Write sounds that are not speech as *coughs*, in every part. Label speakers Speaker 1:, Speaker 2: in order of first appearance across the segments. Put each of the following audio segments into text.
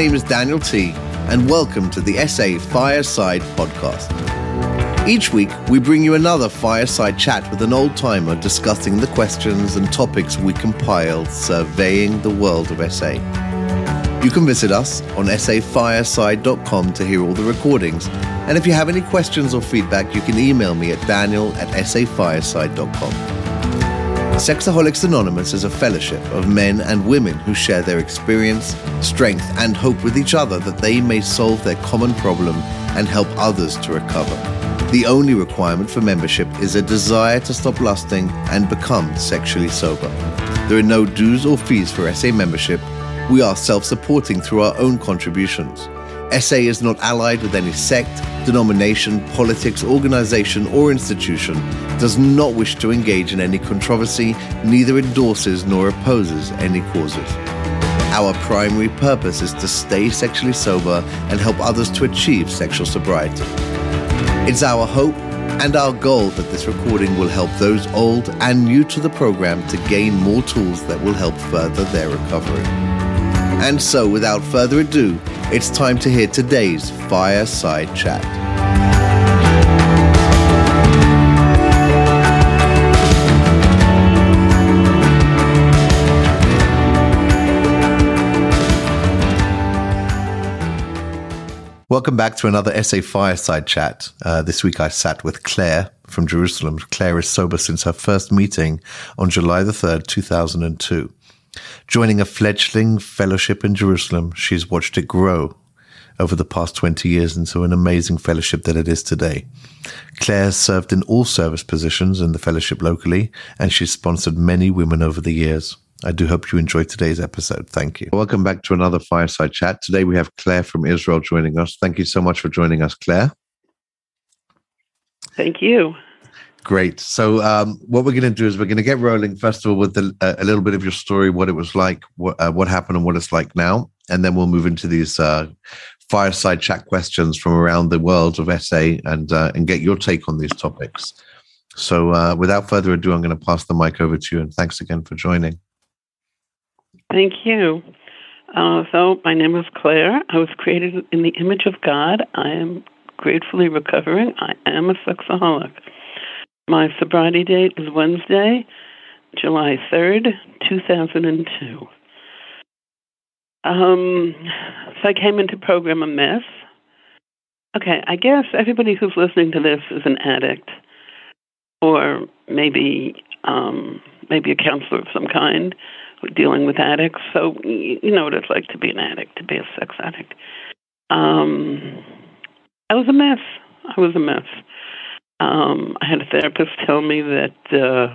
Speaker 1: name is Daniel T, and welcome to the SA Fireside Podcast. Each week, we bring you another fireside chat with an old timer discussing the questions and topics we compiled surveying the world of SA. You can visit us on safireside.com to hear all the recordings. And if you have any questions or feedback, you can email me at daniel at safireside.com. Sexaholics Anonymous is a fellowship of men and women who share their experience, strength, and hope with each other that they may solve their common problem and help others to recover. The only requirement for membership is a desire to stop lusting and become sexually sober. There are no dues or fees for SA membership. We are self supporting through our own contributions. SA is not allied with any sect, denomination, politics, organization, or institution, does not wish to engage in any controversy, neither endorses nor opposes any causes. Our primary purpose is to stay sexually sober and help others to achieve sexual sobriety. It's our hope and our goal that this recording will help those old and new to the program to gain more tools that will help further their recovery. And so, without further ado, it's time to hear today's Fireside Chat. Welcome back to another SA Fireside Chat. Uh, this week I sat with Claire from Jerusalem. Claire is sober since her first meeting on July the 3rd, 2002. Joining a fledgling fellowship in Jerusalem, she's watched it grow over the past 20 years into an amazing fellowship that it is today. Claire has served in all service positions in the fellowship locally, and she's sponsored many women over the years. I do hope you enjoyed today's episode. Thank you. Welcome back to another fireside chat. Today we have Claire from Israel joining us. Thank you so much for joining us, Claire.
Speaker 2: Thank you.
Speaker 1: Great. So, um, what we're going to do is we're going to get rolling first of all with the, uh, a little bit of your story, what it was like, what, uh, what happened, and what it's like now, and then we'll move into these uh, fireside chat questions from around the world of SA and uh, and get your take on these topics. So, uh, without further ado, I'm going to pass the mic over to you, and thanks again for joining.
Speaker 2: Thank you. Uh, so, my name is Claire. I was created in the image of God. I am gratefully recovering. I am a sexaholic. My sobriety date is Wednesday, July 3rd, 2002. Um, so I came into program a mess. Okay, I guess everybody who's listening to this is an addict, or maybe um, maybe a counselor of some kind dealing with addicts. So you know what it's like to be an addict, to be a sex addict. Um, I was a mess. I was a mess. Um, I had a therapist tell me that uh,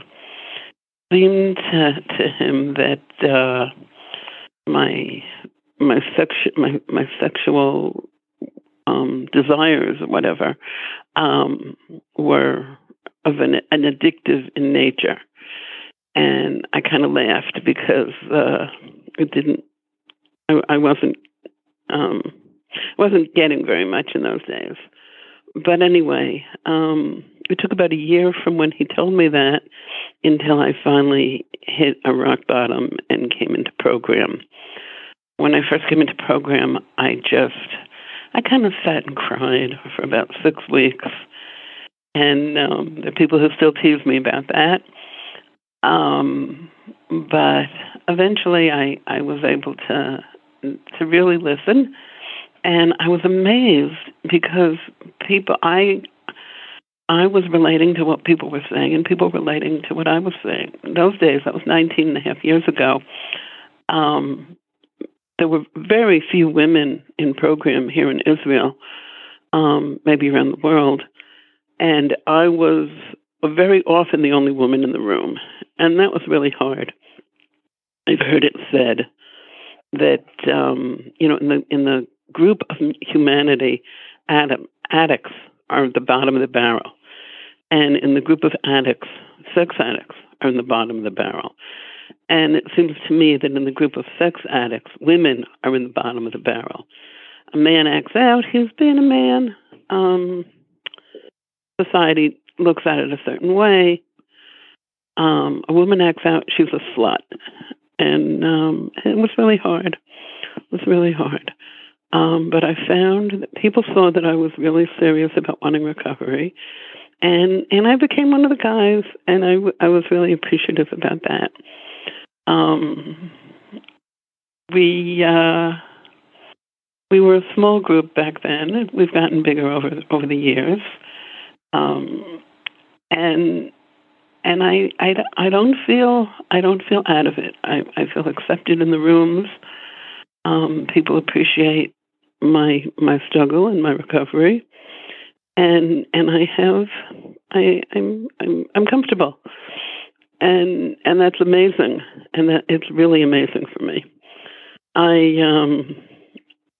Speaker 2: seemed to, to him that uh, my my sexu- my my sexual um, desires or whatever um, were of an, an addictive in nature, and I kind of laughed because uh, it didn't. I, I wasn't um, wasn't getting very much in those days but anyway, um, it took about a year from when he told me that until I finally hit a rock bottom and came into program. When I first came into program, I just, I kind of sat and cried for about six weeks. And um, there are people who still tease me about that. Um, but eventually I, I was able to to really listen and I was amazed because people I I was relating to what people were saying and people relating to what I was saying. In those days, that was 19 and a half years ago. Um, there were very few women in program here in Israel, um, maybe around the world, and I was very often the only woman in the room, and that was really hard. I've heard it said that um, you know in the in the group of humanity, Adam, addicts are at the bottom of the barrel. And in the group of addicts, sex addicts are in the bottom of the barrel. And it seems to me that in the group of sex addicts, women are in the bottom of the barrel. A man acts out, he's been a man. Um, society looks at it a certain way. Um, a woman acts out, she's a slut. And um, it was really hard. It was really hard. Um, but I found that people saw that I was really serious about wanting recovery, and and I became one of the guys, and I, was really appreciative about that. Um, we uh, we were a small group back then. We've gotten bigger over over the years, um, and and I, I I don't feel I don't feel out of it. I I feel accepted in the rooms. Um, people appreciate my my struggle and my recovery, and and I have I I'm I'm I'm comfortable, and and that's amazing, and that it's really amazing for me. I um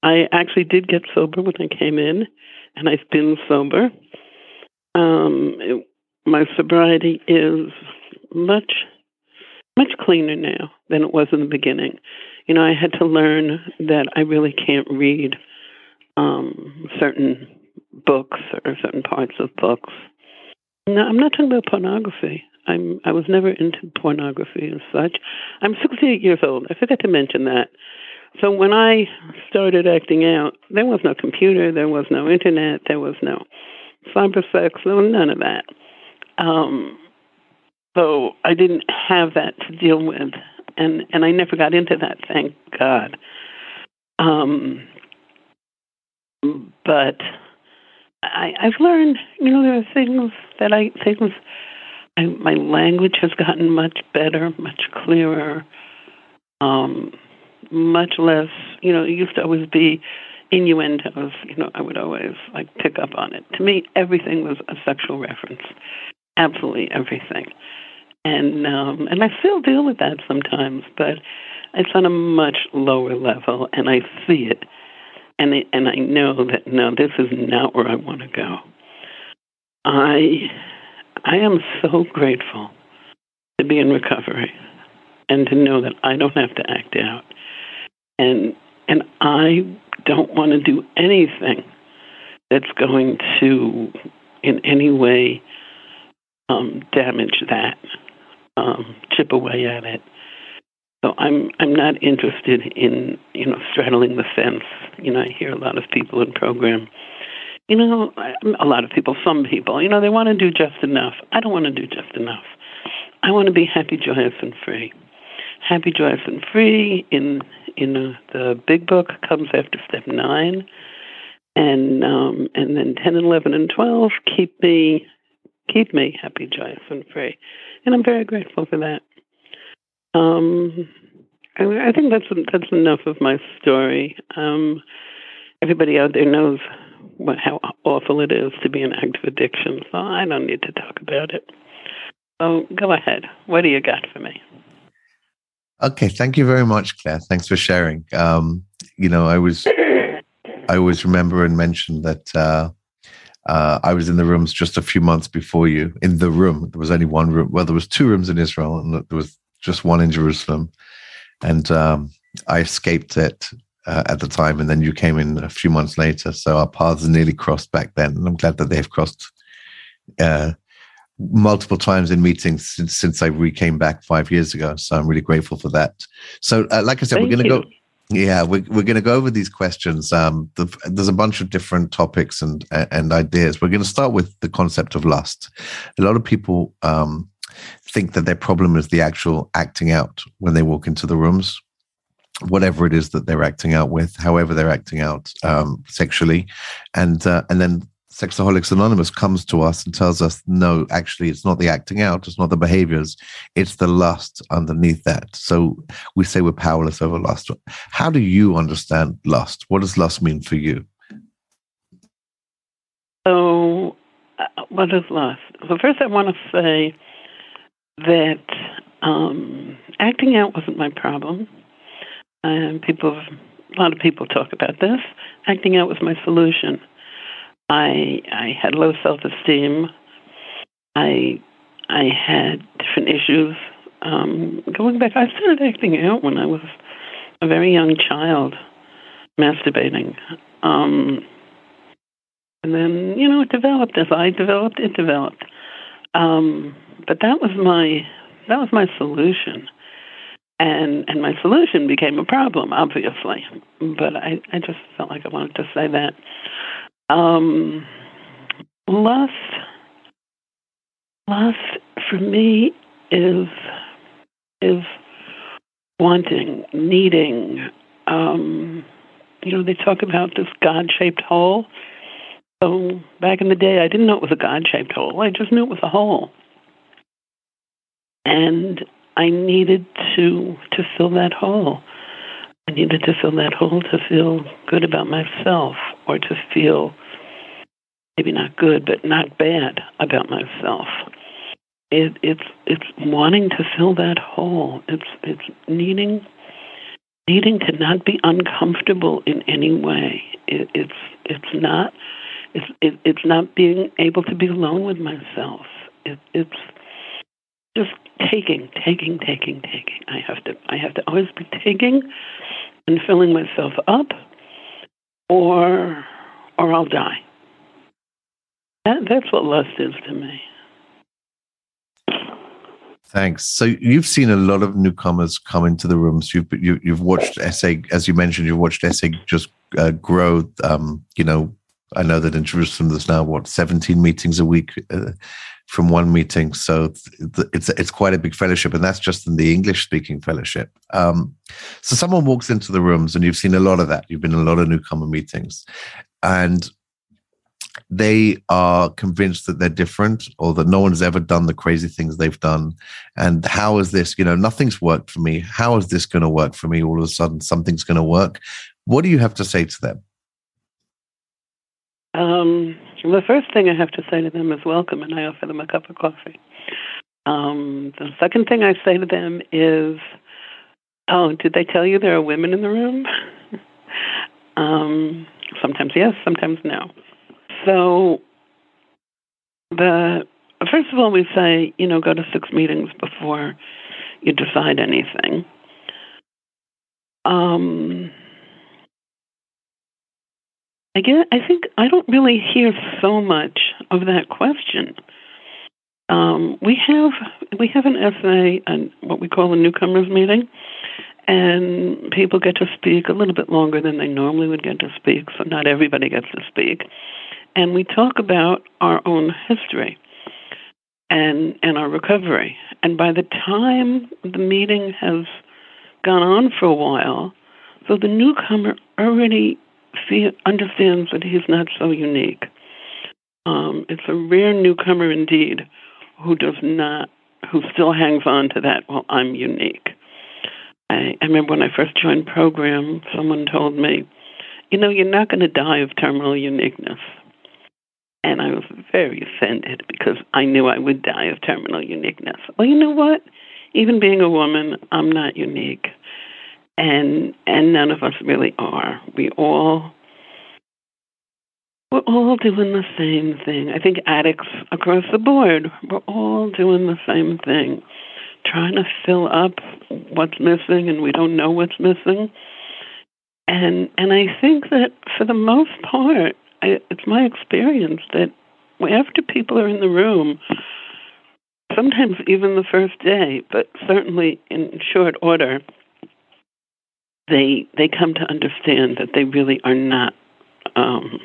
Speaker 2: I actually did get sober when I came in, and I've been sober. Um, it, my sobriety is much much cleaner now than it was in the beginning. You know, I had to learn that I really can't read um, certain books or certain parts of books. No, I'm not talking about pornography. I'm I was never into pornography as such. I'm 68 years old. I forgot to mention that. So when I started acting out, there was no computer, there was no internet, there was no cyber sex, there was none of that. Um, so I didn't have that to deal with, and and I never got into that. Thank God. Um, but I, I've learned, you know, there are things that I things. I, my language has gotten much better, much clearer. Um, much less, you know, it used to always be innuendos, you know, I would always like pick up on it. To me, everything was a sexual reference. Absolutely everything. And um and I still deal with that sometimes, but it's on a much lower level and I see it. And it, and I know that no, this is not where I want to go. I I am so grateful to be in recovery and to know that I don't have to act out and and I don't want to do anything that's going to in any way um, damage that, um, chip away at it. So I'm I'm not interested in you know straddling the fence. You know I hear a lot of people in program. You know a lot of people, some people. You know they want to do just enough. I don't want to do just enough. I want to be happy, joyous, and free. Happy, joyous, and free in in uh, the big book comes after step nine, and um, and then ten and eleven and twelve keep me keep me happy, joyous, and free, and I'm very grateful for that. Um, I, I think that's that's enough of my story. Um, everybody out there knows what how awful it is to be in active addiction, so I don't need to talk about it. So go ahead. What do you got for me?
Speaker 1: Okay, thank you very much, Claire. Thanks for sharing. Um, you know, I was, I always remember and mention that uh, uh, I was in the rooms just a few months before you. In the room, there was only one room. Well, there was two rooms in Israel, and there was just one in Jerusalem. And um, I escaped it uh, at the time, and then you came in a few months later. So our paths nearly crossed back then, and I'm glad that they've crossed uh, multiple times in meetings since since I re came back five years ago. So I'm really grateful for that. So, uh, like I said,
Speaker 2: Thank
Speaker 1: we're going to go. Yeah, we're we're going to go over these questions. Um, the, there's a bunch of different topics and and ideas. We're going to start with the concept of lust. A lot of people um, think that their problem is the actual acting out when they walk into the rooms whatever it is that they're acting out with, however they're acting out um, sexually, and uh, and then Sexaholics Anonymous comes to us and tells us, no, actually, it's not the acting out, it's not the behaviors, it's the lust underneath that. So we say we're powerless over lust. How do you understand lust? What does lust mean for you?
Speaker 2: So, uh, what is lust? So, first, I want to say that um, acting out wasn't my problem. And people, a lot of people talk about this. Acting out was my solution. I I had low self esteem. I I had different issues. Um, going back, I started acting out when I was a very young child, masturbating. Um, and then you know it developed as I developed. It developed. Um, but that was my that was my solution. and and my solution became a problem, obviously. But I, I just felt like I wanted to say that. Um, lust, lust for me is is wanting, needing. Um, you know, they talk about this God-shaped hole. So back in the day, I didn't know it was a God-shaped hole. I just knew it was a hole, and I needed to to fill that hole. I needed to fill that hole to feel good about myself, or to feel maybe not good, but not bad about myself. It, it's it's wanting to fill that hole. It's it's needing needing to not be uncomfortable in any way. It, it's it's not it's it, it's not being able to be alone with myself. It, it's just taking, taking, taking, taking. I have to I have to always be taking and filling myself up or or I'll die. That, that's what lust is to me.
Speaker 1: Thanks. So you've seen a lot of newcomers come into the rooms. You've you, have you have watched SA, as you mentioned, you've watched SA just uh, grow. Um, you know, I know that in Jerusalem there's now what 17 meetings a week. Uh, from one meeting. So it's it's quite a big fellowship, and that's just in the English speaking fellowship. Um, so someone walks into the rooms, and you've seen a lot of that. You've been in a lot of newcomer meetings, and they are convinced that they're different or that no one's ever done the crazy things they've done. And how is this? You know, nothing's worked for me. How is this going to work for me? All of a sudden, something's going to work. What do you have to say to them?
Speaker 2: Um, the first thing I have to say to them is welcome, and I offer them a cup of coffee. Um, the second thing I say to them is, "Oh, did they tell you there are women in the room?" *laughs* um, sometimes yes, sometimes no. So, the first of all, we say, you know, go to six meetings before you decide anything. Um, Again, I think I don't really hear so much of that question. Um, we have we have an SA and what we call a newcomers meeting, and people get to speak a little bit longer than they normally would get to speak. So not everybody gets to speak, and we talk about our own history and and our recovery. And by the time the meeting has gone on for a while, so the newcomer already see understands that he's not so unique. Um, it's a rare newcomer indeed who does not, who still hangs on to that. Well, I'm unique. I, I remember when I first joined program, someone told me, "You know, you're not going to die of terminal uniqueness." And I was very offended because I knew I would die of terminal uniqueness. Well, you know what? Even being a woman, I'm not unique and and none of us really are. We all we're all doing the same thing. I think addicts across the board, we're all doing the same thing, trying to fill up what's missing, and we don't know what's missing. And and I think that for the most part, I, it's my experience that after people are in the room, sometimes even the first day, but certainly in short order, they they come to understand that they really are not um,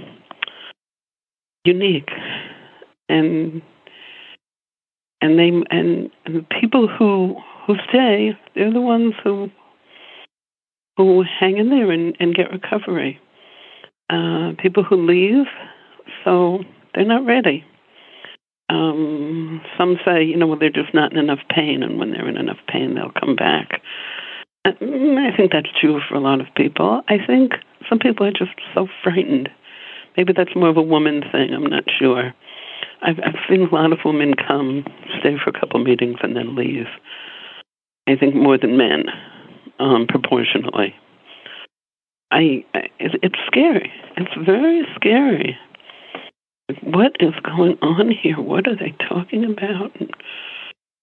Speaker 2: unique, and and they and, and the people who who stay, they're the ones who who hang in there and, and get recovery. Uh, people who leave, so they're not ready. Um, some say, you know, well, they're just not in enough pain, and when they're in enough pain, they'll come back. Mm, I think that's true for a lot of people. I think some people are just so frightened. Maybe that's more of a woman thing. I'm not sure. I've, I've seen a lot of women come, stay for a couple meetings, and then leave. I think more than men, um, proportionally. I, I it's scary. It's very scary. What is going on here? What are they talking about?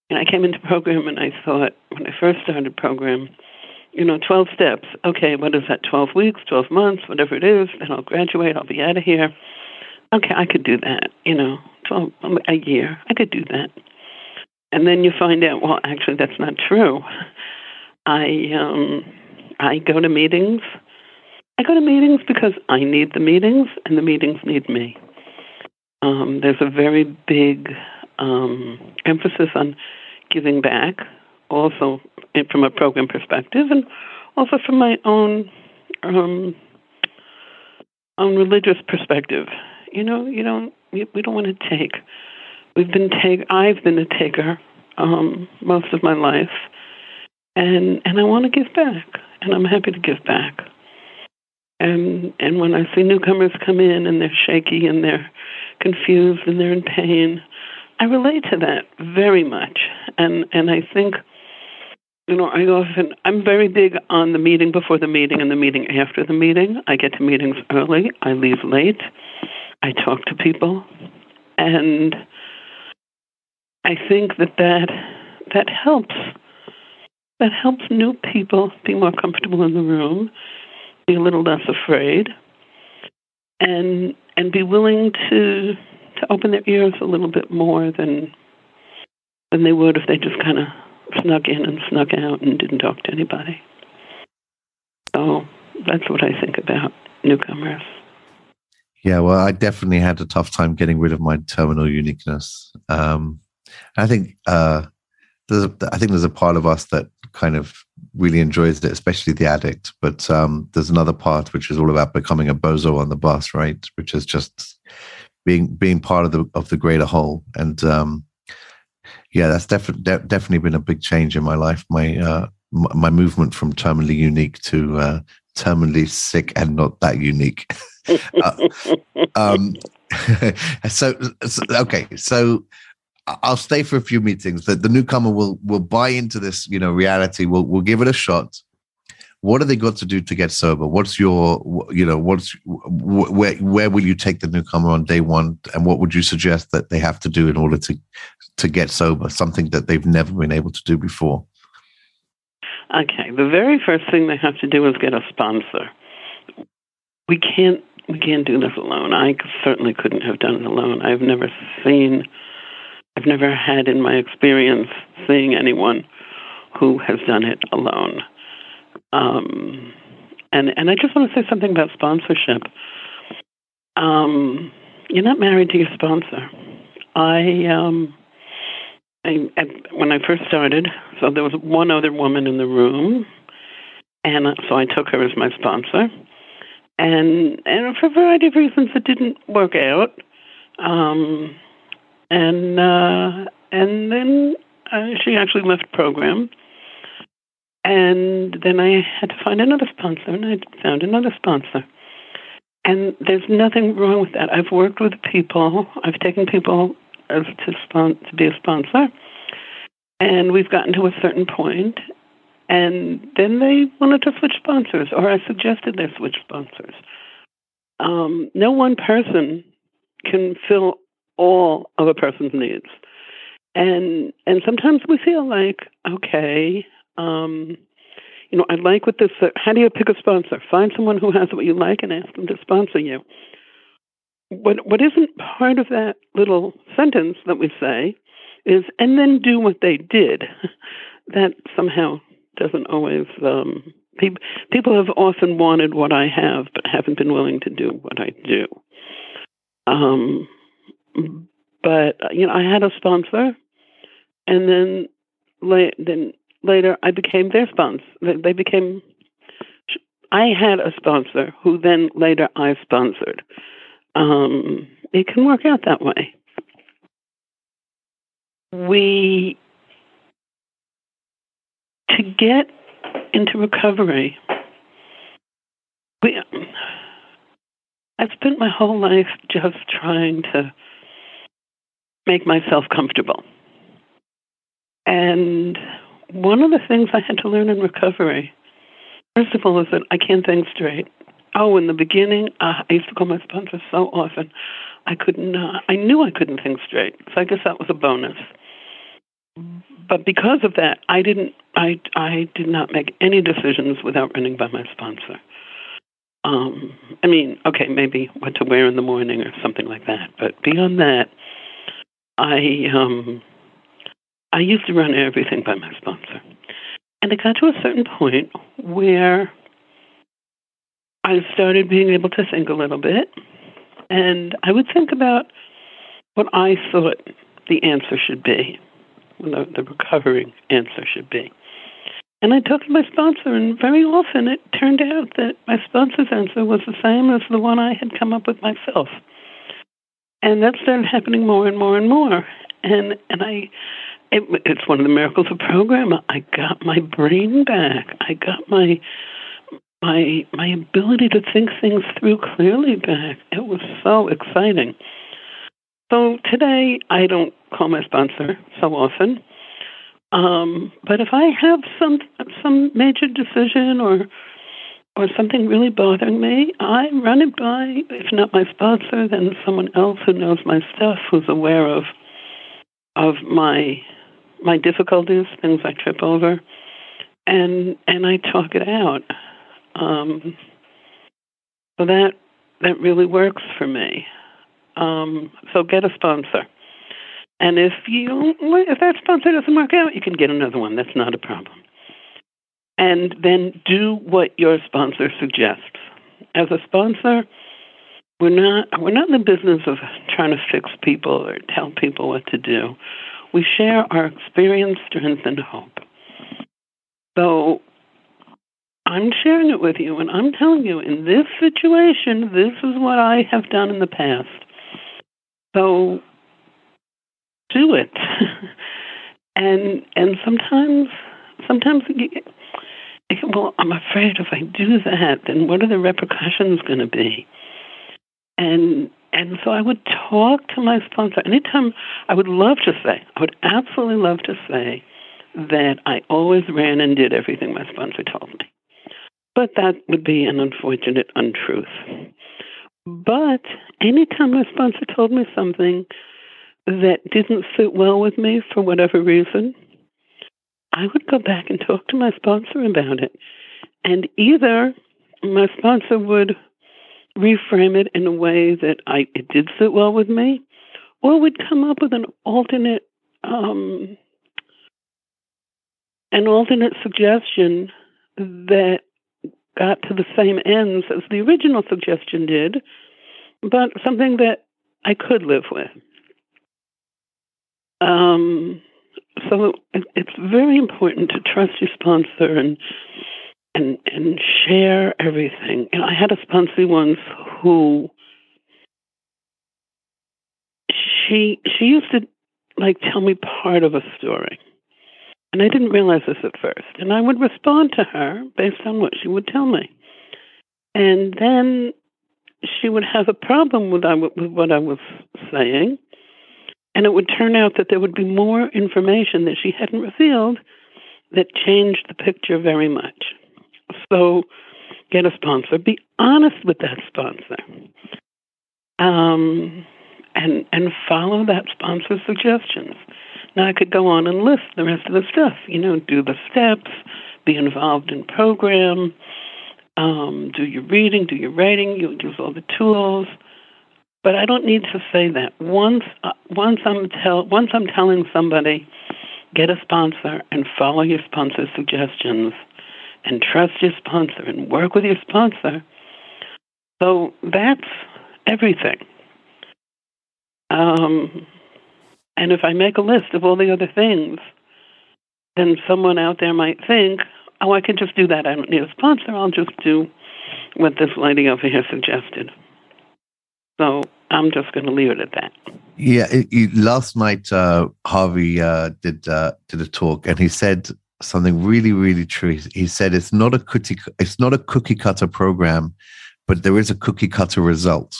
Speaker 2: And, I came into program and I thought when I first started program, you know, 12 steps. Okay, what is that? 12 weeks, 12 months, whatever it is. Then I'll graduate. I'll be out of here. Okay, I could do that. You know, 12 a year. I could do that. And then you find out, well, actually, that's not true. I um, I go to meetings. I go to meetings because I need the meetings, and the meetings need me. Um, there's a very big um, emphasis on giving back, also from a program perspective, and also from my own um, own religious perspective. You know, you don't we, don't want to take. We've been take. I've been a taker um, most of my life, and and I want to give back, and I'm happy to give back. And and when I see newcomers come in and they're shaky and they're confused and they're in pain, I relate to that very much. And and I think you know, I often I'm very big on the meeting before the meeting and the meeting after the meeting. I get to meetings early, I leave late. I talk to people and I think that that that helps. That helps new people be more comfortable in the room, be a little less afraid, and and be willing to to open their ears a little bit more than than they would if they just kind of snuck in and snuck out and didn't talk to anybody. So that's what I think about newcomers.
Speaker 1: Yeah, well, I definitely had a tough time getting rid of my terminal uniqueness. Um, I think uh, there's a, I think there's a part of us that kind of really enjoys it, especially the addict. But um, there's another part which is all about becoming a bozo on the bus, right? Which is just being being part of the of the greater whole. And um, yeah, that's definitely de- definitely been a big change in my life. My uh, my movement from terminally unique to uh, terminally sick and not that unique. *laughs* uh, um, *laughs* so, so okay, so I'll stay for a few meetings. That the newcomer will will buy into this, you know, reality. We'll we'll give it a shot. What have they got to do to get sober? What's your, you know, what's where where will you take the newcomer on day one, and what would you suggest that they have to do in order to to get sober? Something that they've never been able to do before.
Speaker 2: Okay, the very first thing they have to do is get a sponsor. We can't we can't do this alone. I certainly couldn't have done it alone. I've never seen I've never had in my experience seeing anyone who has done it alone. Um, and and I just want to say something about sponsorship. Um, you're not married to your sponsor. I, um, I, I when I first started, so there was one other woman in the room, and so I took her as my sponsor. And and for a variety of reasons, it didn't work out. Um, and uh, and then uh, she actually left program. And then I had to find another sponsor, and I found another sponsor. And there's nothing wrong with that. I've worked with people. I've taken people to spon- to be a sponsor, and we've gotten to a certain point, and then they wanted to switch sponsors, or I suggested they switch sponsors. Um, no one person can fill all of a person's needs. And and sometimes we feel like, okay, um, you know, I like what this. Uh, how do you pick a sponsor? Find someone who has what you like and ask them to sponsor you. What what isn't part of that little sentence that we say is, and then do what they did. *laughs* that somehow doesn't always. Um, people people have often wanted what I have, but haven't been willing to do what I do. Um, but you know, I had a sponsor, and then then later I became their sponsor. They became. I had a sponsor who then later I sponsored. Um, it can work out that way. We to get into recovery. We. I've spent my whole life just trying to make myself comfortable. And one of the things I had to learn in recovery, first of all, is that I can't think straight. Oh, in the beginning, uh, I used to call my sponsor so often. I could not, I knew I couldn't think straight. So I guess that was a bonus. But because of that, I didn't, I, I did not make any decisions without running by my sponsor. Um, I mean, okay, maybe what to wear in the morning or something like that. But beyond that, I um, I used to run everything by my sponsor, and it got to a certain point where I started being able to think a little bit, and I would think about what I thought the answer should be, the, the recovering answer should be. And I talked to my sponsor, and very often it turned out that my sponsor's answer was the same as the one I had come up with myself. And that started happening more and more and more. And and I, it, it's one of the miracles of program. I got my brain back. I got my my my ability to think things through clearly back. It was so exciting. So today I don't call my sponsor so often. Um, but if I have some some major decision or or something really bothering me, I run it by, if not my sponsor, then someone else who knows my stuff, who's aware of of my my difficulties, things I trip over, and and I talk it out. Um, so that that really works for me. Um, so get a sponsor. And if you if that sponsor doesn't work out, you can get another one. That's not a problem. And then do what your sponsor suggests. As a sponsor, we're not we're not in the business of trying to fix people or tell people what to do. We share our experience, strength, and hope. So I'm sharing it with you, and I'm telling you, in this situation, this is what I have done in the past. So do it. *laughs* and and sometimes sometimes you, well, I'm afraid if I do that, then what are the repercussions going to be? And and so I would talk to my sponsor anytime. I would love to say, I would absolutely love to say that I always ran and did everything my sponsor told me. But that would be an unfortunate untruth. But anytime my sponsor told me something that didn't sit well with me for whatever reason, I would go back and talk to my sponsor about it. And either my sponsor would reframe it in a way that I it did sit well with me, or would come up with an alternate um, an alternate suggestion that got to the same ends as the original suggestion did, but something that I could live with. Um, so it's very important to trust your sponsor and and and share everything. And I had a sponsor once who she she used to like tell me part of a story. And I didn't realize this at first. And I would respond to her based on what she would tell me. And then she would have a problem with, with what I was saying. And it would turn out that there would be more information that she hadn't revealed that changed the picture very much. So get a sponsor. Be honest with that sponsor. Um, and and follow that sponsor's suggestions. Now I could go on and list the rest of the stuff. You know, do the steps, be involved in program, um, do your reading, do your writing. You use all the tools. But I don't need to say that. Once uh, once I'm tell once I'm telling somebody, get a sponsor and follow your sponsor's suggestions, and trust your sponsor and work with your sponsor. So that's everything. Um, and if I make a list of all the other things, then someone out there might think, oh, I can just do that. I don't need a sponsor. I'll just do what this lady over here suggested. So I'm just going to leave it at that.
Speaker 1: Yeah, it, it, last night uh, Harvey uh, did uh, did a talk, and he said something really, really true. He said it's not a cookie it's not a cookie cutter program, but there is a cookie cutter result.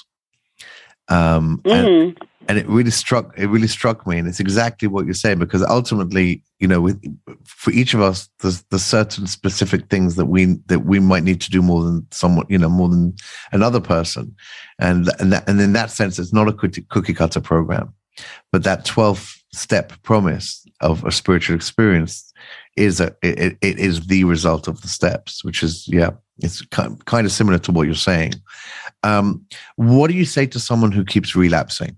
Speaker 1: Um, mm. and, mm-hmm. and, it really struck it really struck me, and it's exactly what you're saying because ultimately, you know, with for each of us, there's, there's certain specific things that we that we might need to do more than someone, you know, more than another person, and and that, and in that sense, it's not a cookie cutter program, but that 12 step promise of a spiritual experience is a it, it is the result of the steps, which is yeah, it's kind of similar to what you're saying. Um, what do you say to someone who keeps relapsing?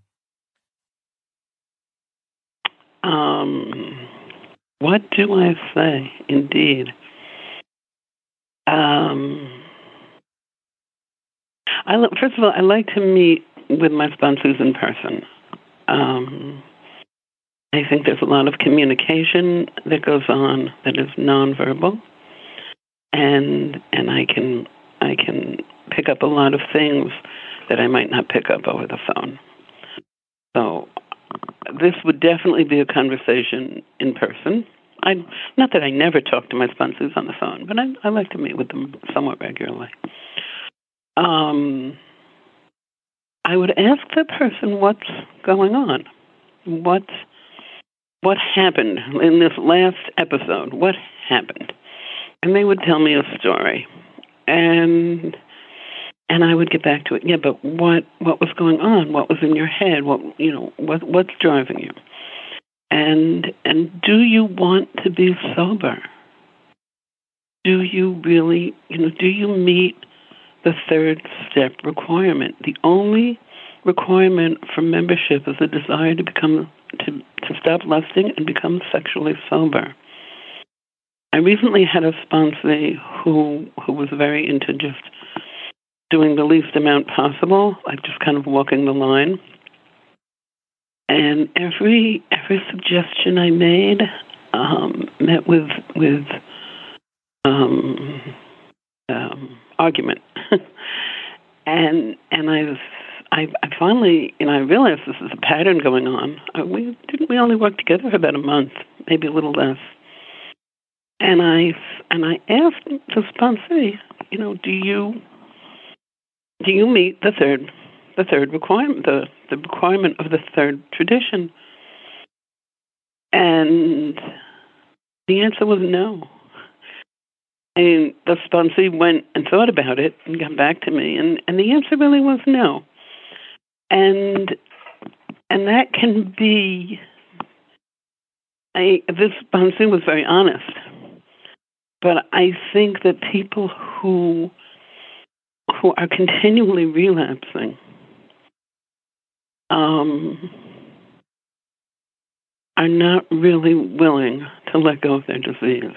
Speaker 2: Um, What do I say? Indeed. Um, I first of all, I like to meet with my sponsors in person. Um, I think there's a lot of communication that goes on that is nonverbal, and and I can I can pick up a lot of things that I might not pick up over the phone. So this would definitely be a conversation in person. I not that I never talk to my sponsors on the phone, but I, I like to meet with them somewhat regularly. Um, I would ask the person what's going on, what what happened in this last episode, what happened, and they would tell me a story, and and I would get back to it. Yeah, but what what was going on? What was in your head? What you know? What what's driving you? And and do you want to be sober? Do you really you know? Do you meet the third step requirement? The only requirement for membership is a desire to become to to stop lusting and become sexually sober. I recently had a sponsor who who was very into just doing the least amount possible, like just kind of walking the line. And every every suggestion I made um, met with with um, um, argument, *laughs* and and I've I, I finally, you know, I realized this is a pattern going on. Uh, we didn't we only worked together for about a month, maybe a little less. And I and I asked the sponsee, you know, do you do you meet the third the third requirement, the, the requirement of the third tradition? And the answer was no. And the sponsee went and thought about it and got back to me, and, and the answer really was no. And and that can be. I, this sponsee was very honest, but I think that people who who are continually relapsing um, are not really willing to let go of their disease.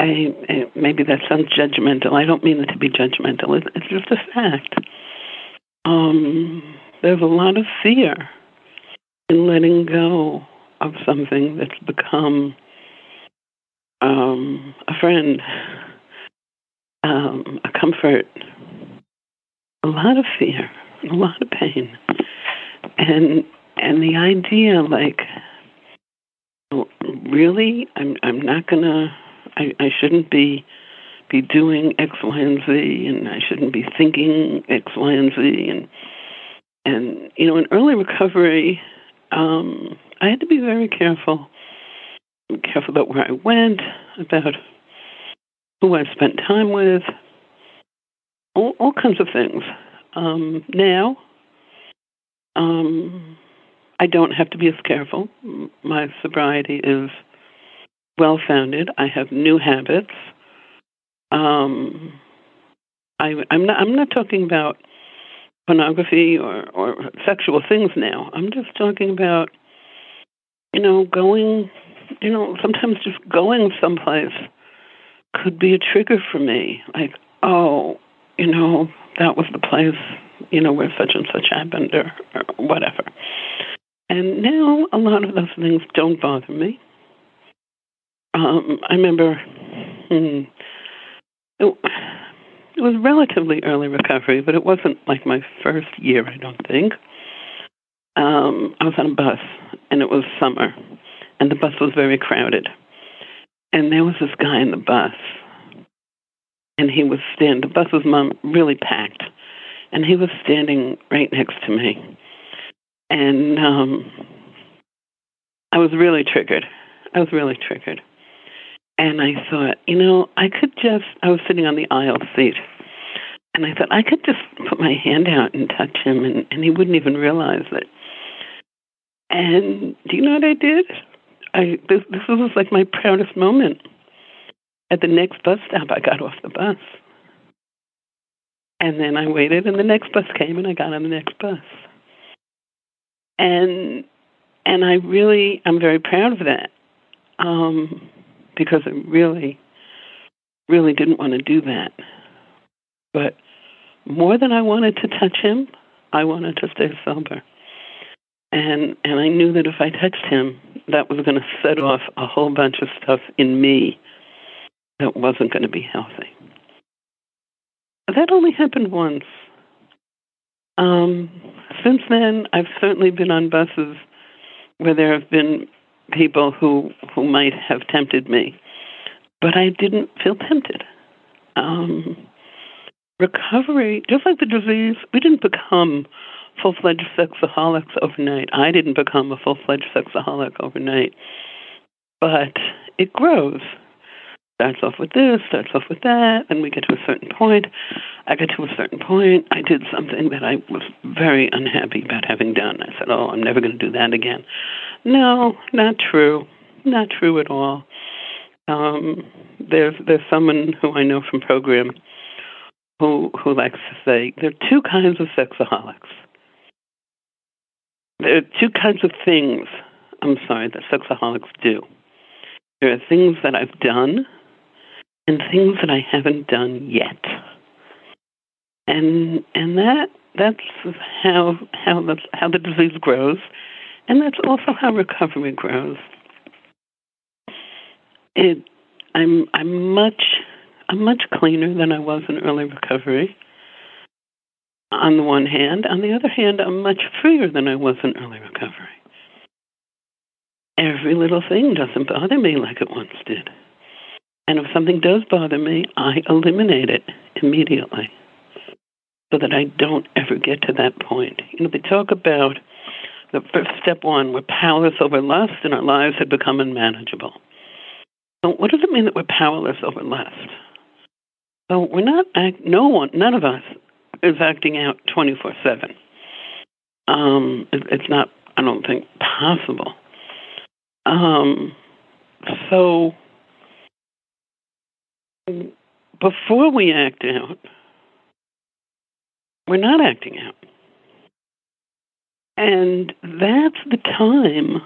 Speaker 2: I, I, maybe that sounds judgmental. I don't mean it to be judgmental. It, it's just a fact. Um, there's a lot of fear in letting go of something that's become um, a friend um, a comfort, a lot of fear, a lot of pain, and and the idea like, really, I'm I'm not gonna, I, I shouldn't be be doing X, Y, and Z, and I shouldn't be thinking X, Y, and Z, and and you know, in early recovery, um, I had to be very careful, careful about where I went, about who I've spent time with, all, all kinds of things. Um, now, um, I don't have to be as careful. My sobriety is well founded. I have new habits. Um, I, am not. I'm not talking about pornography or, or sexual things now. I'm just talking about, you know, going. You know, sometimes just going someplace could be a trigger for me. Like, oh, you know, that was the place, you know, where such and such happened or, or whatever. And now a lot of those things don't bother me. Um, I remember hmm, it, it was relatively early recovery, but it wasn't like my first year, I don't think. Um, I was on a bus, and it was summer, and the bus was very crowded. And there was this guy in the bus, and he was standing. The bus was mom really packed, and he was standing right next to me, and um, I was really triggered. I was really triggered, and I thought, you know, I could just. I was sitting on the aisle seat, and I thought I could just put my hand out and touch him, and, and he wouldn't even realize it. And do you know what I did? I this this was like my proudest moment. At the next bus stop, I got off the bus, and then I waited, and the next bus came, and I got on the next bus. And and I really, I'm very proud of that. um, because I really, really didn't want to do that. But more than I wanted to touch him, I wanted to stay sober. And and I knew that if I touched him, that was going to set off a whole bunch of stuff in me that wasn't going to be healthy. That only happened once. Um, since then, I've certainly been on buses where there have been people who who might have tempted me, but I didn't feel tempted. Um, recovery, just like the disease, we didn't become full fledged sexaholics overnight. I didn't become a full fledged sexaholic overnight, but it grows starts off with this, starts off with that, and we get to a certain point. I get to a certain point. I did something that I was very unhappy about having done. I said, "Oh, I'm never going to do that again." No, not true. Not true at all. Um, there's there's someone who I know from program who who likes to say there are two kinds of sexaholics. There are two kinds of things. I'm sorry that sexaholics do. There are things that I've done and things that I haven't done yet. And and that that's how how the how the disease grows, and that's also how recovery grows. It I'm I'm much I'm much cleaner than I was in early recovery. On the one hand, on the other hand, I'm much freer than I was in early recovery. Every little thing doesn't bother me like it once did. And if something does bother me, I eliminate it immediately so that I don't ever get to that point. You know, they talk about the first step one, we're powerless over lust and our lives have become unmanageable. So, what does it mean that we're powerless over lust? So, we're not, act, no one, none of us is acting out 24 7. Um, it, it's not, I don't think, possible. Um, so, before we act out, we're not acting out. And that's the time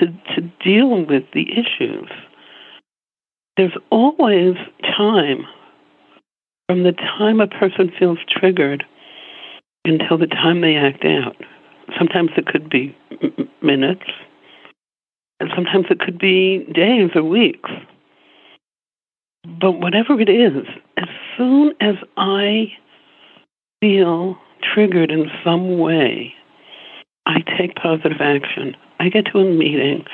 Speaker 2: to, to deal with the issues. There's always time from the time a person feels triggered until the time they act out. Sometimes it could be minutes, and sometimes it could be days or weeks. But whatever it is, as soon as I feel triggered in some way, I take positive action. I get to a meeting,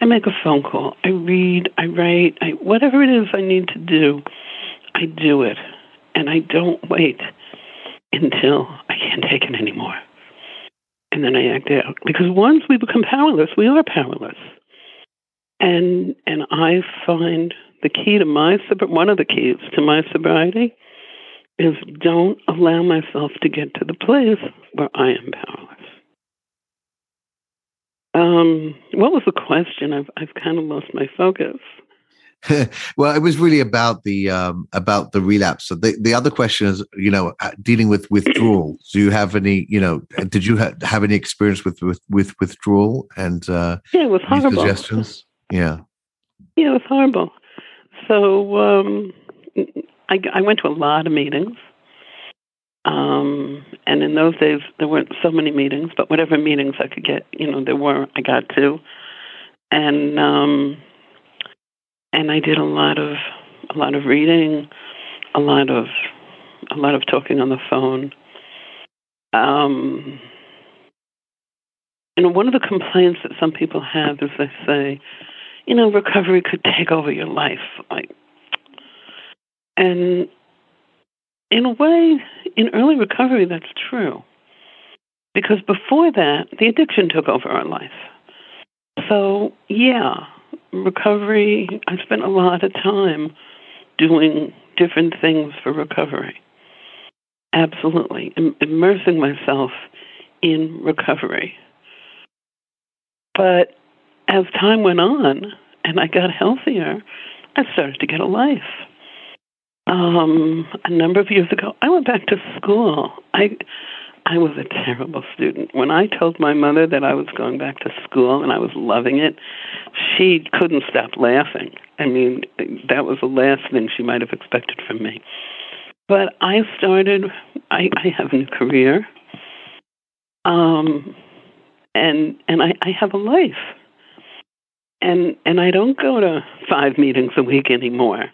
Speaker 2: I make a phone call, I read, I write, I, whatever it is I need to do, I do it. And I don't wait until I can't take it anymore. And then I act out. Because once we become powerless, we are powerless. And and I find the key to my one of the keys to my sobriety is don't allow myself to get to the place where I am powerless. Um, what was the question? I've I've kind of lost my focus. *laughs*
Speaker 1: well, it was really about the um, about the relapse. So the the other question is, you know, uh, dealing with withdrawal. *clears throat* Do you have any, you know, did you ha- have any experience with with, with withdrawal and uh,
Speaker 2: yeah, it was horrible.
Speaker 1: Suggestions? Yeah,
Speaker 2: yeah, it was horrible. So um, I, I went to a lot of meetings. Um, and in those days, there weren't so many meetings, but whatever meetings I could get, you know, there were, I got to. And um, and I did a lot of a lot of reading, a lot of a lot of talking on the phone. Um, you know, one of the complaints that some people have is they say, you know, recovery could take over your life. Like, and in a way, in early recovery, that's true. Because before that, the addiction took over our life. So, yeah, recovery, I spent a lot of time doing different things for recovery. Absolutely. Im- immersing myself in recovery. But as time went on and I got healthier, I started to get a life. Um, a number of years ago, I went back to school. I I was a terrible student. When I told my mother that I was going back to school and I was loving it, she couldn't stop laughing. I mean, that was the last thing she might have expected from me. But I started. I, I have a new career, um, and and I, I have a life, and and I don't go to five meetings a week anymore,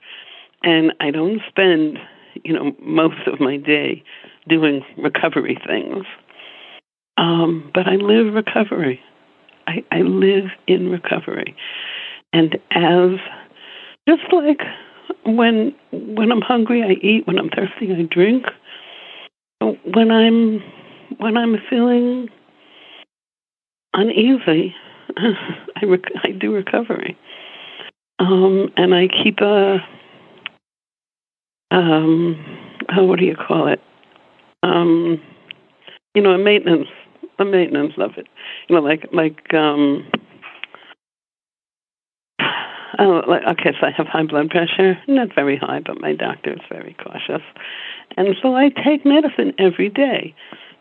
Speaker 2: and I don't spend you know most of my day doing recovery things. Um, but I live recovery. I, I live in recovery, and as just like when when I'm hungry, I eat. When I'm thirsty, I drink. When I'm when I'm feeling uneasy, *laughs* I rec- I do recovery, um, and I keep a um, oh, what do you call it? Um, you know, a maintenance, a maintenance of it. You know, like like um, Oh, like okay, so I have high blood pressure. Not very high, but my doctor is very cautious. And so I take medicine every day.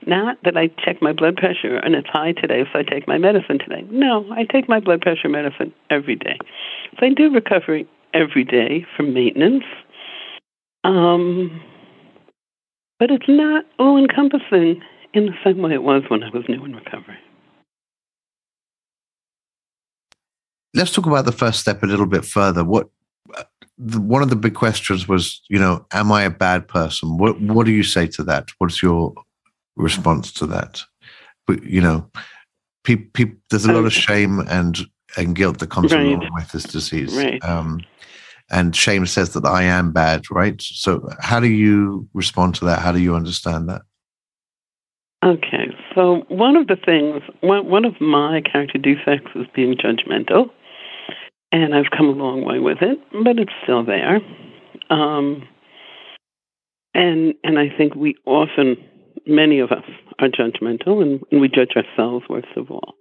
Speaker 2: Not that I check my blood pressure and it's high today, so I take my medicine today. No, I take my blood pressure medicine every day. So I do recovery every day for maintenance. Um, but it's not all encompassing in the same way it was when I was new in recovery.
Speaker 1: let's talk about the first step a little bit further. What one of the big questions was, you know, am I a bad person? What what do you say to that? What's your response to that? But, you know, pe- pe- there's a lot of shame and and guilt that comes right. along with this disease.
Speaker 2: Right. Um,
Speaker 1: and shame says that I am bad, right? So, how do you respond to that? How do you understand that?
Speaker 2: Okay, so one of the things, one, one of my character defects is being judgmental and I've come a long way with it, but it's still there. Um, and and I think we often, many of us, are judgmental, and, and we judge ourselves worst of all,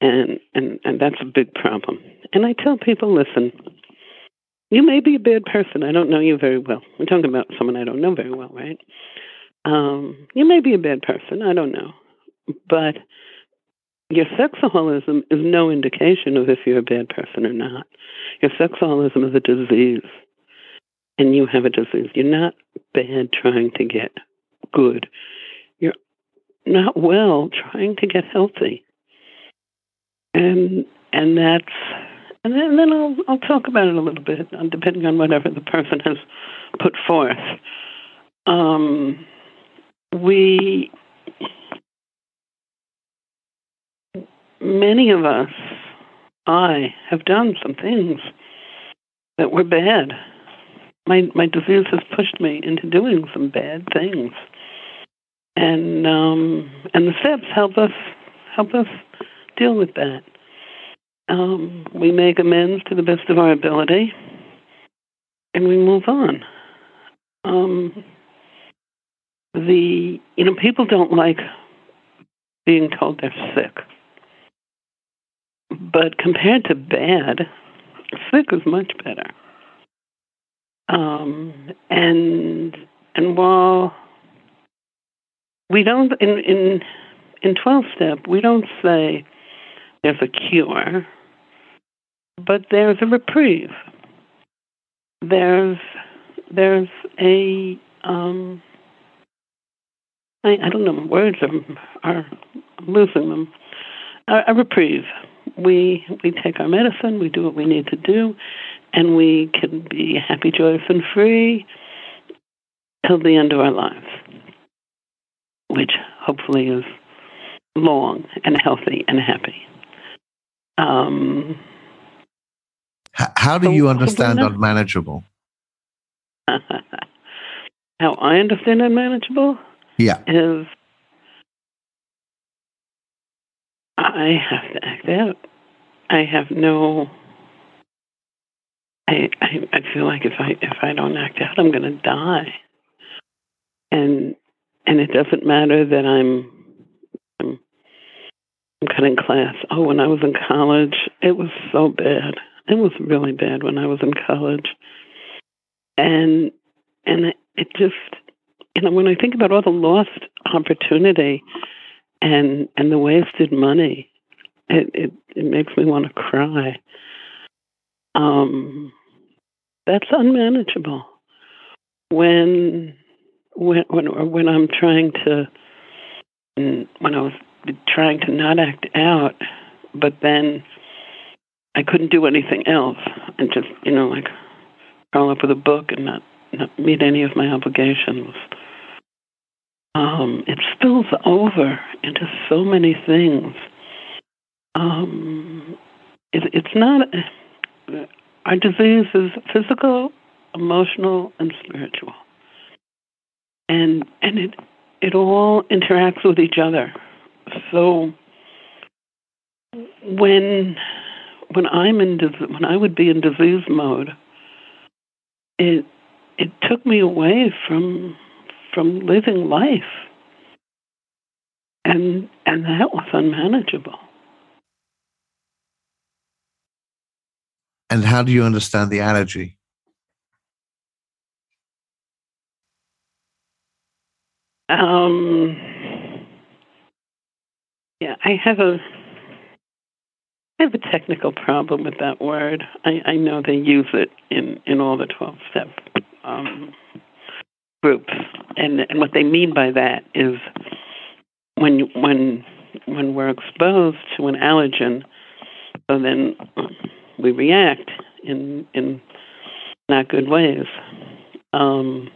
Speaker 2: and and and that's a big problem. And I tell people, listen, you may be a bad person. I don't know you very well. I'm talking about someone I don't know very well, right? Um, you may be a bad person. I don't know, but your sexaholism is no indication of if you're a bad person or not. Your sexaholism is a disease, and you have a disease. You're not bad trying to get good. You're not well trying to get healthy. And and that's and then, then I'll I'll talk about it a little bit, uh, depending on whatever the person has put forth. Um, we many of us, I, have done some things that were bad. My my disease has pushed me into doing some bad things, and um, and the steps help us help us deal with that. Um, we make amends to the best of our ability, and we move on. Um, the you know people don't like being told they're sick but compared to bad, sick is much better. Um, and and while we don't in in in twelve step we don't say there's a cure, but there's a reprieve. There's there's a um, I, I don't know words are are losing them a, a reprieve we we take our medicine, we do what we need to do, and we can be happy, joyous, and free till the end of our lives, which hopefully is long and healthy and happy. Um,
Speaker 1: how, do you understand unmanageable? *laughs*
Speaker 2: how I understand unmanageable?
Speaker 1: Yeah.
Speaker 2: Is I have to act out. I have no. I, I I feel like if I if I don't act out, I'm going to die. And and it doesn't matter that I'm I'm I'm cutting class. Oh, when I was in college, it was so bad. It was really bad when I was in college. And and it, just you know when I think about all the lost opportunity and and the wasted money. It it, it makes me want to cry. Um, that's unmanageable. When when when when I'm trying to when I was trying to not act out, but then I couldn't do anything else, and just you know like curl up with a book and not not meet any of my obligations. Um, it spills over into so many things. Um, it, it's not our disease is physical, emotional, and spiritual, and and it it all interacts with each other. So when when I'm in when I would be in disease mode, it it took me away from from living life, and and that was unmanageable.
Speaker 1: And how do you understand the allergy?
Speaker 2: Um, yeah, I have a I have a technical problem with that word. I, I know they use it in, in all the 12 step um, groups. And, and what they mean by that is when, when, when we're exposed to an allergen, so then we react in, in not good ways. Um,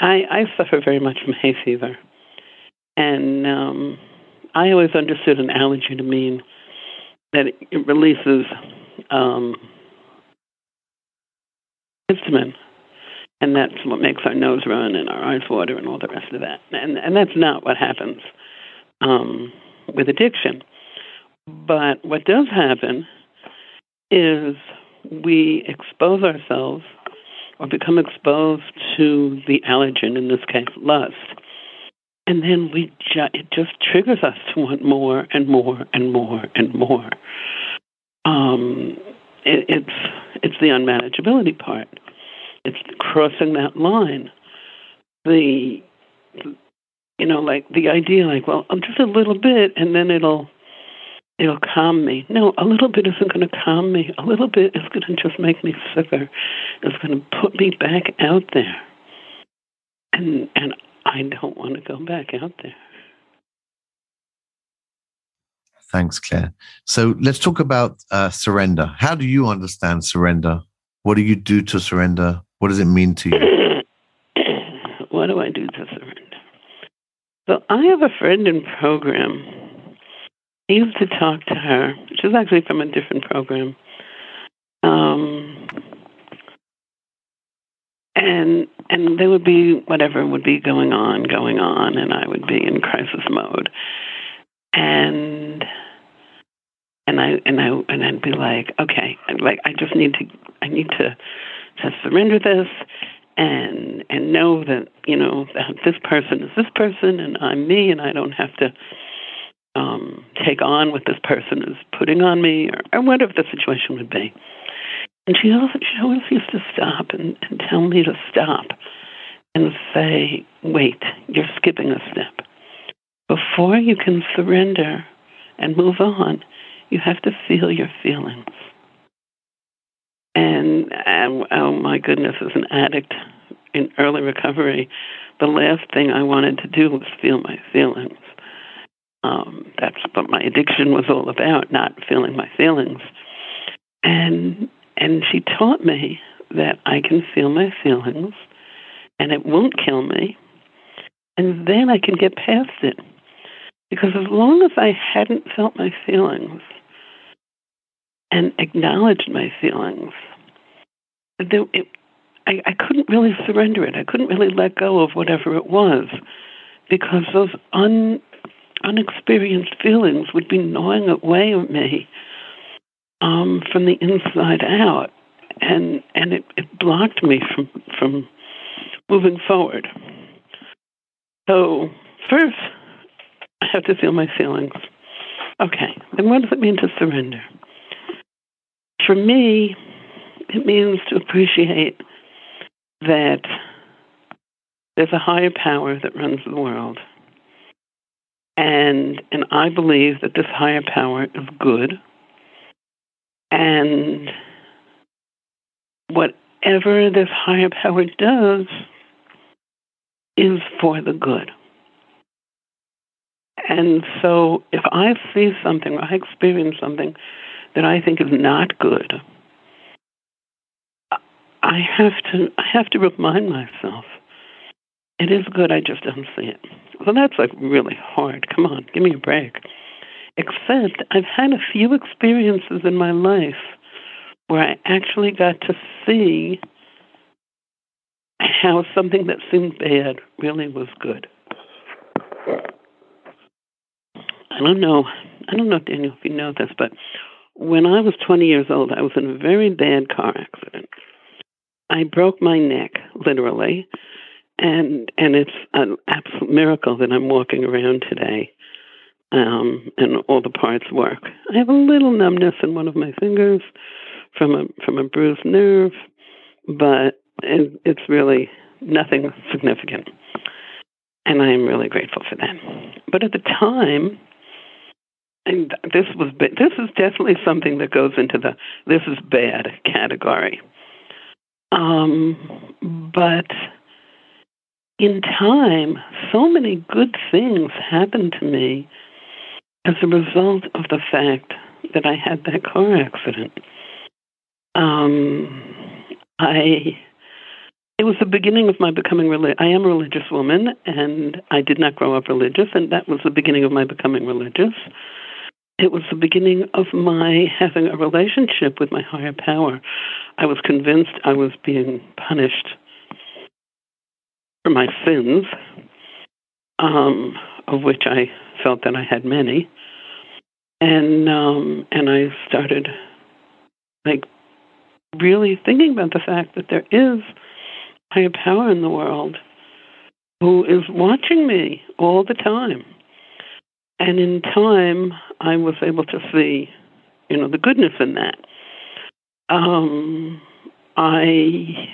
Speaker 2: I, I suffer very much from hay fever. And um, I always understood an allergy to mean that it releases um, histamine, and that's what makes our nose run and our eyes water and all the rest of that. And and that's not what happens um, with addiction. But what does happen is we expose ourselves or become exposed to the allergen, in this case, lust and then we ju- it just triggers us to want more and more and more and more. Um, it, it's it's the unmanageability part. It's crossing that line. The you know, like the idea, like, well, I'm just a little bit, and then it'll it'll calm me. No, a little bit isn't going to calm me. A little bit is going to just make me sicker. It's going to put me back out there. And and I don't want to go back out there.
Speaker 1: Thanks, Claire. So let's talk about uh, surrender. How do you understand surrender? What do you do to surrender? What does it mean to
Speaker 2: you? *coughs* what do I do to surrender? So I have a friend in program. I used to talk to her. She's actually from a different program. Um, and and there would be whatever would be going on, going on, and I would be in crisis mode, and and I and I and I'd be like, okay, like I just need to, I need to, to surrender this, and and know that you know that this person is this person, and I'm me, and I don't have to um, take on what this person is putting on me, or, or whatever the situation would be. And she always, she always used to stop and, and tell me to stop and say, wait, you're skipping a step. Before you can surrender and move on, you have to feel your feelings. And, and oh my goodness, as an addict in early recovery, the last thing I wanted to do was feel my feelings. Um, that's what my addiction was all about, not feeling my feelings. And and she taught me that I can feel my feelings and it won't kill me. And then I can get past it. Because as long as I hadn't felt my feelings and acknowledged my feelings, there, it, I, I couldn't really surrender it. I couldn't really let go of whatever it was because those un, unexperienced feelings would be gnawing away at me um, from the inside out, and and it, it blocked me from from moving forward. So first, I have to feel my feelings. Okay, then what does it mean to surrender? For me, it means to appreciate that there's a higher power that runs the world. And and I believe that this higher power is good. And whatever this higher power does is for the good. And so if I see something or I experience something that I think is not good, I have to I have to remind myself it is good, I just don't see it. Well that's like really hard. Come on, give me a break. Except I've had a few experiences in my life where I actually got to see how something that seemed bad really was good. I don't know. I don't know, Daniel, if you know this, but when I was 20 years old, I was in a very bad car accident. I broke my neck, literally, and and it's an absolute miracle that I'm walking around today, um, and all the parts work. I have a little numbness in one of my fingers from a from a bruised nerve, but it, it's really nothing significant, and I am really grateful for that. But at the time, and this was this is definitely something that goes into the this is bad category. Um, but in time, so many good things happened to me as a result of the fact that I had that car accident. Um, I it was the beginning of my becoming religious. I am a religious woman, and I did not grow up religious, and that was the beginning of my becoming religious it was the beginning of my having a relationship with my higher power. I was convinced I was being punished for my sins, um, of which I felt that I had many, and um, and I started like really thinking about the fact that there is higher power in the world who is watching me all the time and in time, I was able to see, you know, the goodness in that. Um, I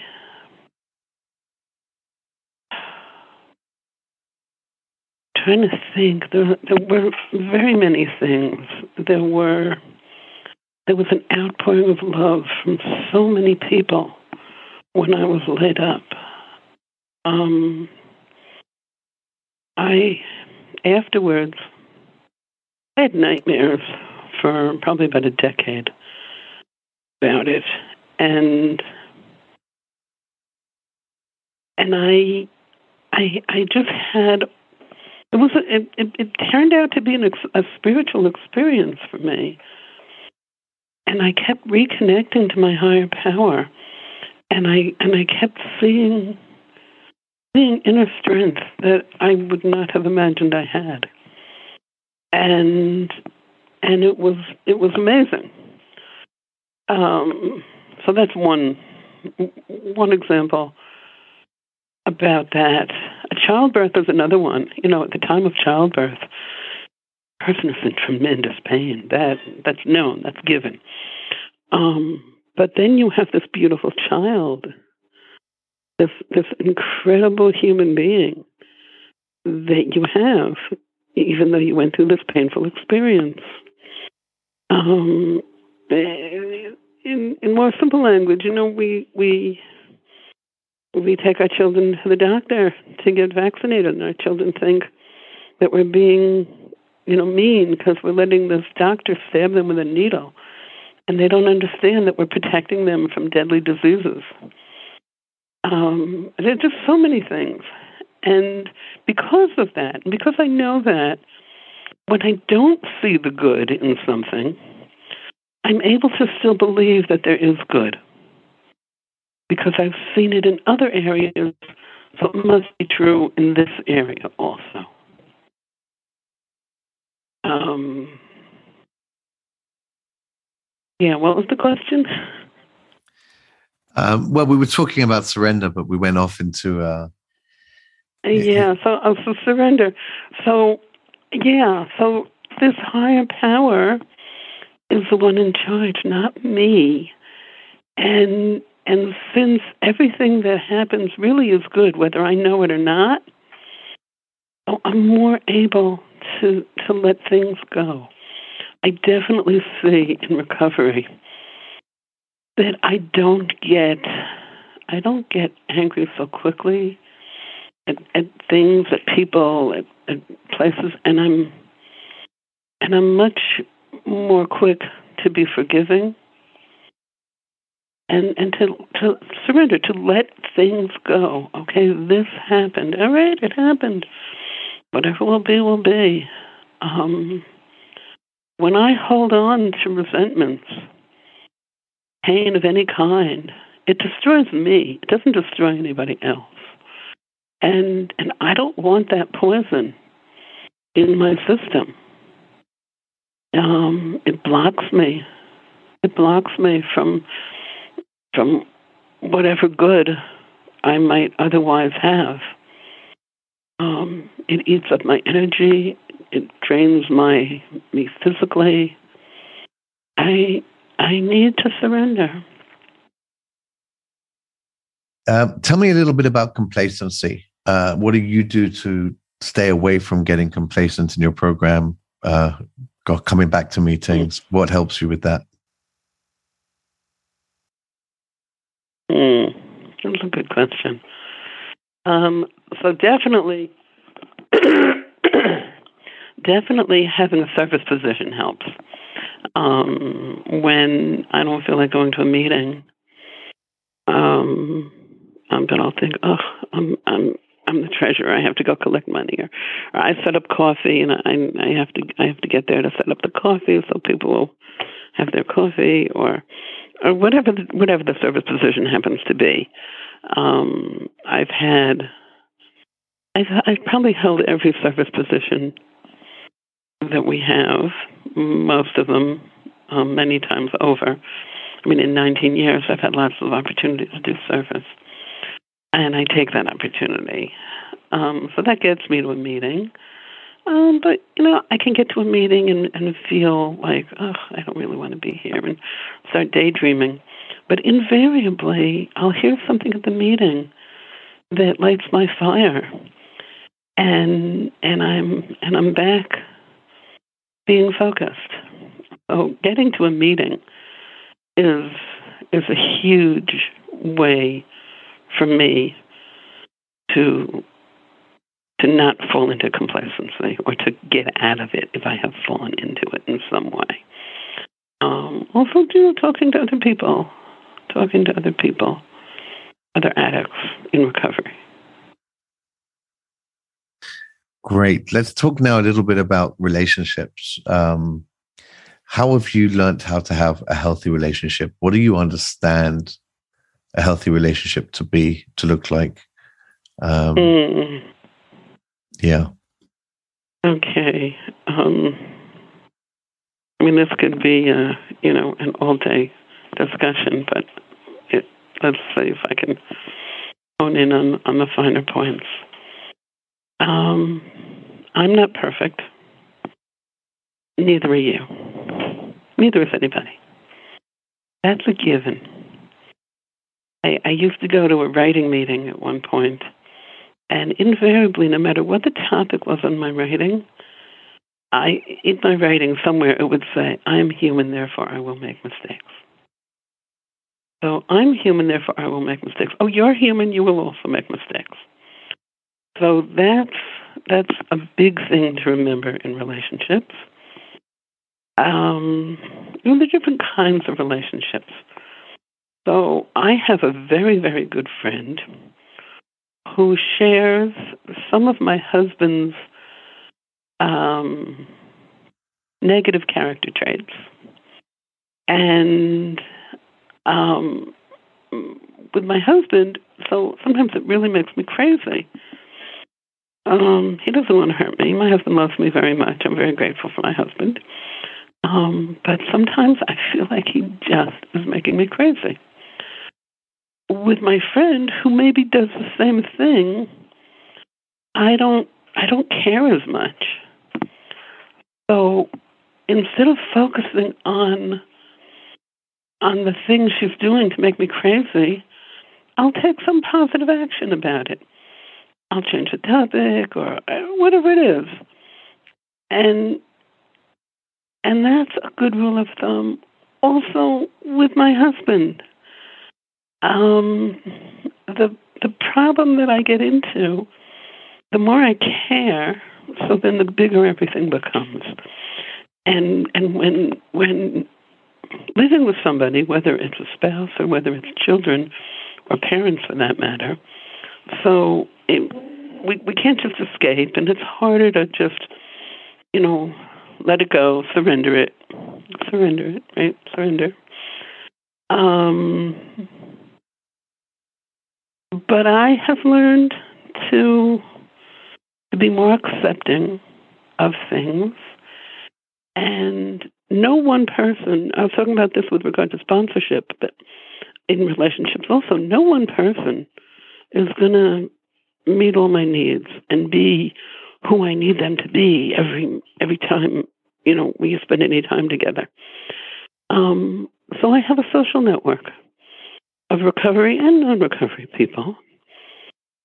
Speaker 2: trying to think. There, there were very many things. There were there was an outpouring of love from so many people when I was laid up. Um, I afterwards I had nightmares for probably about a decade about it, and and I I I just had it was a, it, it, it turned out to be an ex, a spiritual experience for me, and I kept reconnecting to my higher power, and I and I kept seeing seeing inner strength that I would not have imagined I had and and it was it was amazing. Um, so that's one one example about that. A childbirth is another one. You know, at the time of childbirth, the person is in tremendous pain. That that's known. That's given. Um, but then you have this beautiful child, this this incredible human being that you have even though you went through this painful experience. Um, in in more simple language, you know, we we we take our children to the doctor to get vaccinated, and our children think that we're being, you know, mean because we're letting this doctor stab them with a needle, and they don't understand that we're protecting them from deadly diseases. Um, there are just so many things. And because of that, because I know that when I don't see the good in something, I'm able to still believe that there is good because I've seen it in other areas, so it must be true in this area also. Um, yeah, what was the question?
Speaker 1: Um, well, we were talking about surrender, but we went off into uh,
Speaker 2: yeah, so uh, so surrender. So yeah, so this higher power is the one in charge, not me. And and since everything that happens really is good, whether I know it or not, I'm more able to to let things go. I definitely see in recovery that I don't get I don't get angry so quickly at, at things, at people, at, at places, and I'm and I'm much more quick to be forgiving and and to to surrender, to let things go. Okay, this happened. All right, it happened. Whatever will be, will be. Um, when I hold on to resentments, pain of any kind, it destroys me. It doesn't destroy anybody else. And and I don't want that poison in my system. Um, it blocks me. It blocks me from from whatever good I might otherwise have. Um, it eats up my energy. It drains my me physically. I I need to surrender.
Speaker 1: Uh, tell me a little bit about complacency. Uh, what do you do to stay away from getting complacent in your program? Uh, coming back to meetings, what helps you with that?
Speaker 2: Mm, that's a good question. Um, so definitely, *coughs* definitely having a service position helps. Um, when I don't feel like going to a meeting, um, um, then I'll think, oh, I'm I'm I'm the treasurer. I have to go collect money, or, or I set up coffee, and I I have to I have to get there to set up the coffee so people will have their coffee, or or whatever the, whatever the service position happens to be. Um, I've had I've I've probably held every service position that we have, most of them um, many times over. I mean, in 19 years, I've had lots of opportunities to do service and I take that opportunity. Um, so that gets me to a meeting. Um, but you know, I can get to a meeting and, and feel like, oh, I don't really want to be here, and start daydreaming. But invariably, I'll hear something at the meeting that lights my fire, and and I'm and I'm back being focused. So getting to a meeting is is a huge way for me to to not fall into complacency or to get out of it if I have fallen into it in some way. Um, also, you know, talking to other people, talking to other people, other addicts in recovery.
Speaker 1: Great. Let's talk now a little bit about relationships. Um, how have you learned how to have a healthy relationship? What do you understand a healthy relationship to be to look like um, mm. Yeah.
Speaker 2: Okay um, i mean this could be a, you know an all day discussion but it, let's see if i can hone in on, on the finer points. Um, i'm not perfect. Neither are you. Neither is anybody. That's a given. I, I used to go to a writing meeting at one point, and invariably, no matter what the topic was in my writing, I in my writing somewhere it would say, "I am human, therefore I will make mistakes." So I'm human, therefore I will make mistakes. Oh, you're human, you will also make mistakes. So that's that's a big thing to remember in relationships. Um, know, there are different kinds of relationships. So I have a very, very good friend who shares some of my husband's um, negative character traits. And um, with my husband, so sometimes it really makes me crazy. Um, he doesn't want to hurt me. My husband loves me very much. I'm very grateful for my husband. Um, but sometimes I feel like he just is making me crazy with my friend who maybe does the same thing, I don't I don't care as much. So instead of focusing on on the things she's doing to make me crazy, I'll take some positive action about it. I'll change the topic or uh, whatever it is. And and that's a good rule of thumb also with my husband. Um, the the problem that I get into, the more I care, so then the bigger everything becomes. And and when when living with somebody, whether it's a spouse or whether it's children or parents for that matter, so it, we we can't just escape, and it's harder to just you know let it go, surrender it, surrender it, right? Surrender. Um, but I have learned to to be more accepting of things and no one person I was talking about this with regard to sponsorship, but in relationships also, no one person is gonna meet all my needs and be who I need them to be every every time you know we spend any time together. Um, so I have a social network of recovery and non-recovery people,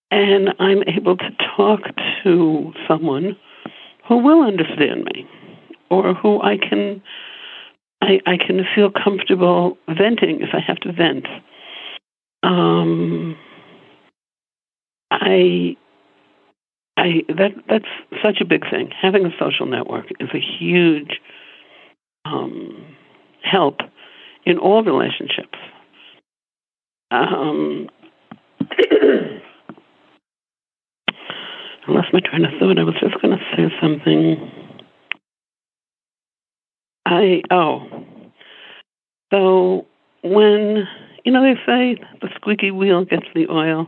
Speaker 2: and I'm able to talk to someone who will understand me, or who I can I, I can feel comfortable venting if I have to vent. Um, I I that that's such a big thing. Having a social network is a huge um, help in all relationships. Um, *clears throat* I lost my train of thought. I was just going to say something. I oh, so when you know they say the squeaky wheel gets the oil.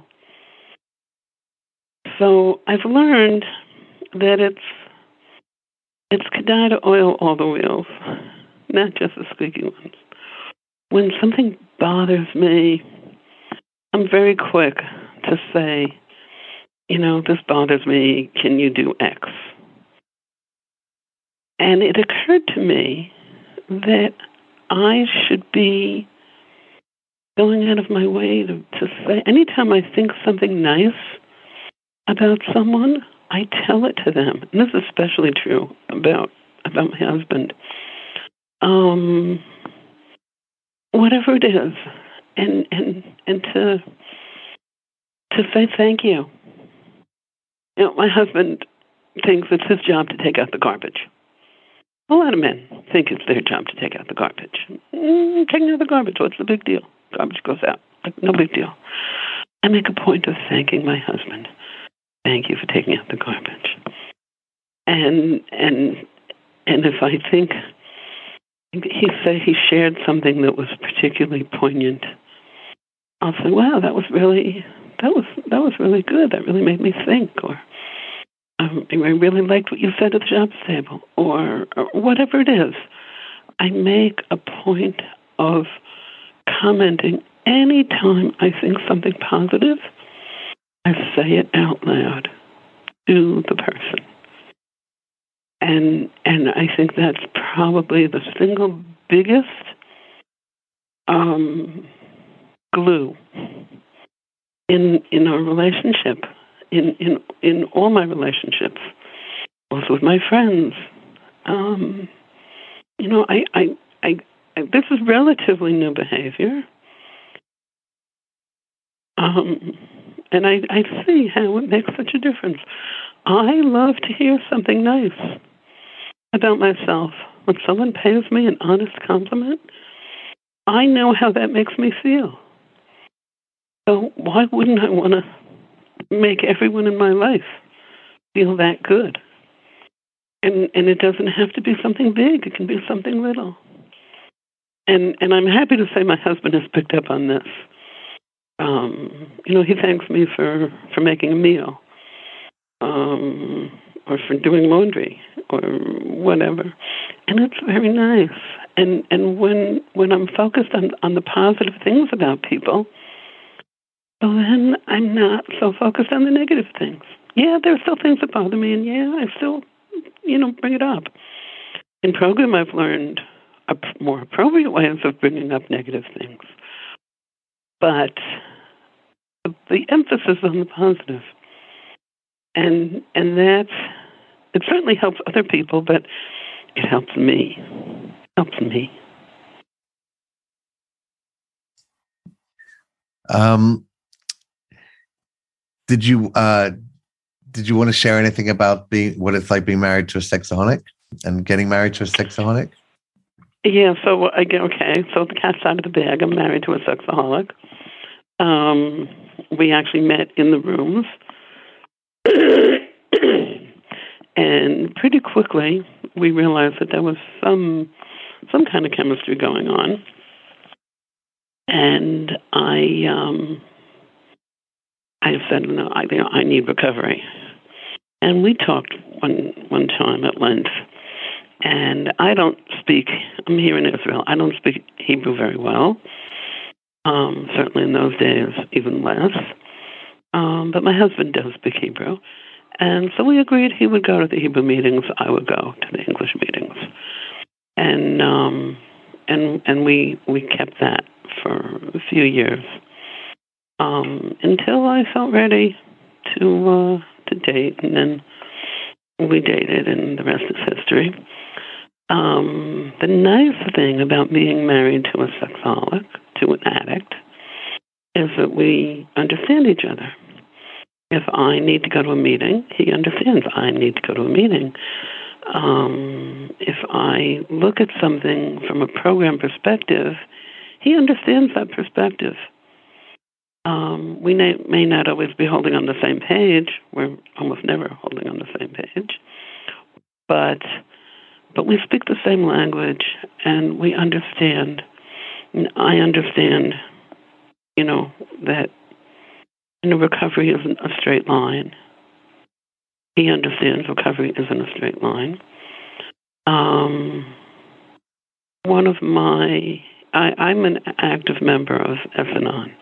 Speaker 2: So I've learned that it's it's kedai to oil all the wheels, not just the squeaky ones. When something bothers me, I'm very quick to say, you know, this bothers me. Can you do X? And it occurred to me that I should be going out of my way to, to say, anytime I think something nice about someone, I tell it to them. And this is especially true about about my husband. Um, whatever it is, and and and to to say thank you. You know, my husband thinks it's his job to take out the garbage. A lot of men think it's their job to take out the garbage. Mm, taking out the garbage, what's the big deal? Garbage goes out. No big deal. I make a point of thanking my husband Thank you for taking out the garbage. And and and if I think he said he shared something that was particularly poignant, I'll say, "Wow, that was really that was that was really good. That really made me think." Or um, I really liked what you said at the Shabbos table, or, or whatever it is. I make a point of commenting anytime I think something positive I say it out loud to the person. And and I think that's probably the single biggest um, glue in in our relationship, in in in all my relationships, both with my friends. Um, you know, I, I I I this is relatively new behavior. Um, and I, I see how it makes such a difference. I love to hear something nice about myself. When someone pays me an honest compliment, I know how that makes me feel. So why wouldn't I want to make everyone in my life feel that good? And and it doesn't have to be something big. It can be something little. And and I'm happy to say my husband has picked up on this um, you know, he thanks me for for making a meal, um, or for doing laundry, or whatever, and it's very nice. And and when when I'm focused on on the positive things about people, well, then I'm not so focused on the negative things. Yeah, there are still things that bother me, and yeah, I still, you know, bring it up. In program, I've learned more appropriate ways of bringing up negative things. But the emphasis on the positive, and and that it certainly helps other people, but it helps me. It Helps me.
Speaker 1: Um, did you uh, did you want to share anything about being what it's like being married to a sexaholic and getting married to a sexaholic?
Speaker 2: Yeah. So I get okay. So the cat's out of the bag. I'm married to a sexaholic. Um, we actually met in the rooms. *coughs* and pretty quickly we realized that there was some some kind of chemistry going on and i um i said no i you know, i need recovery. And we talked one one time at length. And i don't speak i'm here in israel. I don't speak hebrew very well um certainly in those days even less. Um but my husband does speak hebrew. And so we agreed he would go to the Hebrew meetings, I would go to the English meetings. And um and and we we kept that for a few years. Um until I felt ready to uh to date and then we dated and the rest is history. Um the nice thing about being married to a sexaholic, to an addict, is that we understand each other if I need to go to a meeting, he understands I need to go to a meeting. Um, if I look at something from a program perspective, he understands that perspective. Um, we may, may not always be holding on the same page. We're almost never holding on the same page, but but we speak the same language and we understand. I understand, you know, that and recovery isn't a straight line. He understands recovery isn't a straight line. Um, one of my, I, I'm an active member of S-Anon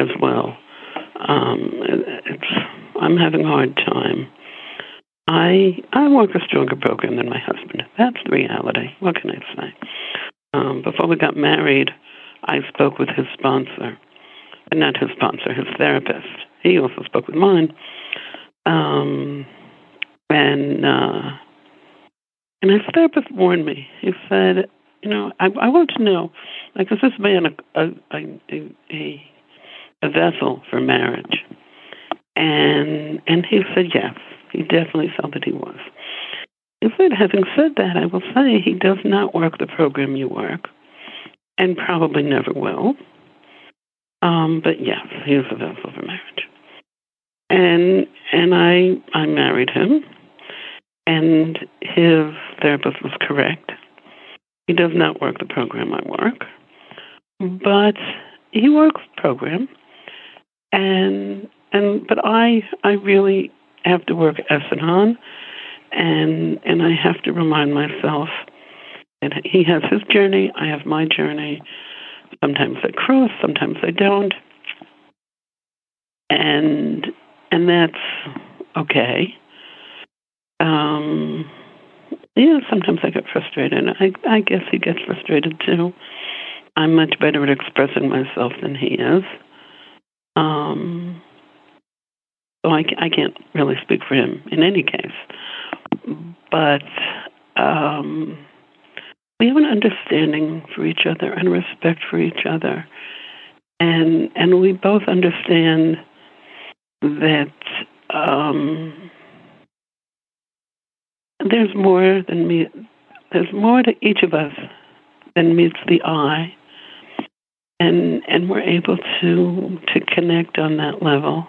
Speaker 2: as well. Um, I'm having a hard time. I I work a stronger program than my husband. That's the reality. What can I say? Um, before we got married, I spoke with his sponsor not his sponsor, his therapist. He also spoke with mine. Um, and uh, and his therapist warned me. He said, you know, I, I want to know, like, is this man a a, a, a, a vessel for marriage? And and he said yes. He definitely felt that he was. He said, having said that, I will say he does not work the program you work, and probably never will. Um, but yes, he was a vessel for marriage. And and I I married him and his therapist was correct. He does not work the program I work. But he works the program and and but I I really have to work S-Anon and and I have to remind myself that he has his journey, I have my journey, Sometimes they cross, sometimes they don't. And and that's okay. Um, yeah, sometimes I get frustrated. I I guess he gets frustrated too. I'm much better at expressing myself than he is. Um, so I, I can't really speak for him in any case. But um, we have an understanding for each other and respect for each other. And and we both understand that um, there's more than me there's more to each of us than meets the eye. And and we're able to to connect on that level.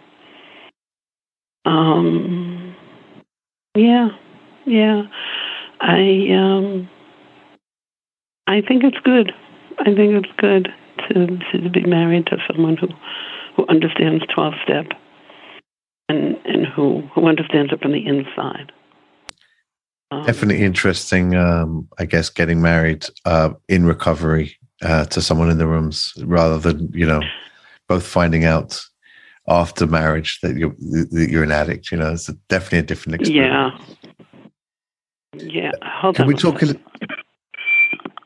Speaker 2: Um yeah. Yeah. I um I think it's good. I think it's good to to be married to someone who who understands twelve step and and who who understands it from the inside.
Speaker 1: Um, Definitely interesting. Um, I guess getting married uh, in recovery uh, to someone in the rooms rather than you know both finding out after marriage that you're that you're an addict. You know, it's definitely a different experience.
Speaker 2: Yeah. Yeah. Hold
Speaker 1: Can
Speaker 2: on.
Speaker 1: we talk? In-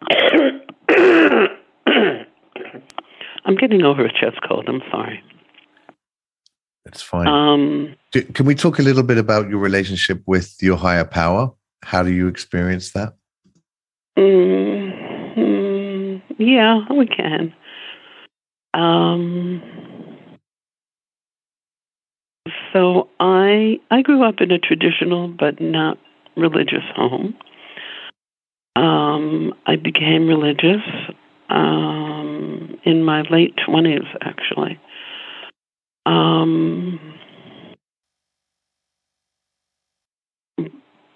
Speaker 1: *coughs*
Speaker 2: I'm getting over a chest cold. I'm sorry.
Speaker 1: It's fine.
Speaker 2: Um,
Speaker 1: do, can we talk a little bit about your relationship with your higher power? How do you experience that?
Speaker 2: Mm, yeah, we can. Um, so I I grew up in a traditional but not religious home. Um, I became religious um, in my late twenties, actually. Um,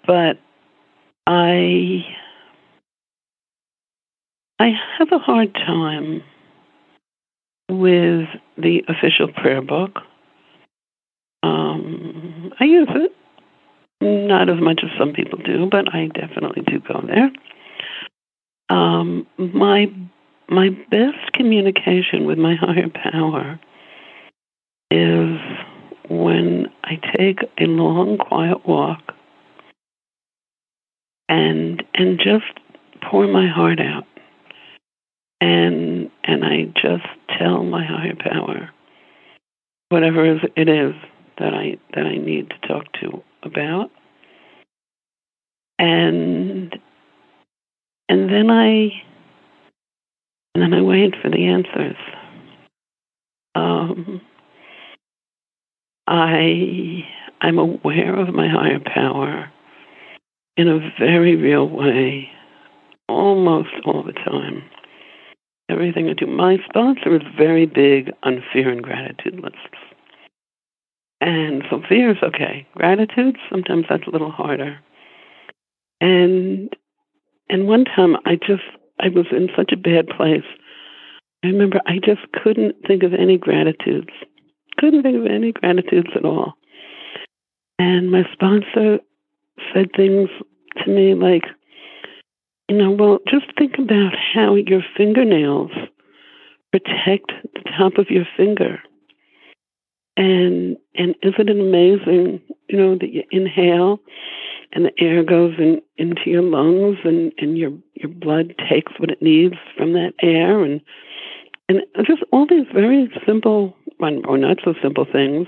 Speaker 2: but I I have a hard time with the official prayer book. Um, I use it, not as much as some people do, but I definitely do go there. Um, my my best communication with my *laughs* higher power is when I take a long, quiet walk and and just pour my heart out and and I just tell my higher power whatever it is that I that I need to talk to about and and then I and then I wait for the answers. Um, I I'm aware of my higher power in a very real way, almost all the time. Everything I do. My sponsor is very big on fear and gratitude lists. And so fear is okay. Gratitude, sometimes that's a little harder. And and one time I just I was in such a bad place. I remember I just couldn't think of any gratitudes. Couldn't think of any gratitudes at all. And my sponsor said things to me like, you know, well, just think about how your fingernails protect the top of your finger. And and isn't it amazing, you know, that you inhale and the air goes in, into your lungs and, and your your blood takes what it needs from that air and and just all these very simple or not so simple things,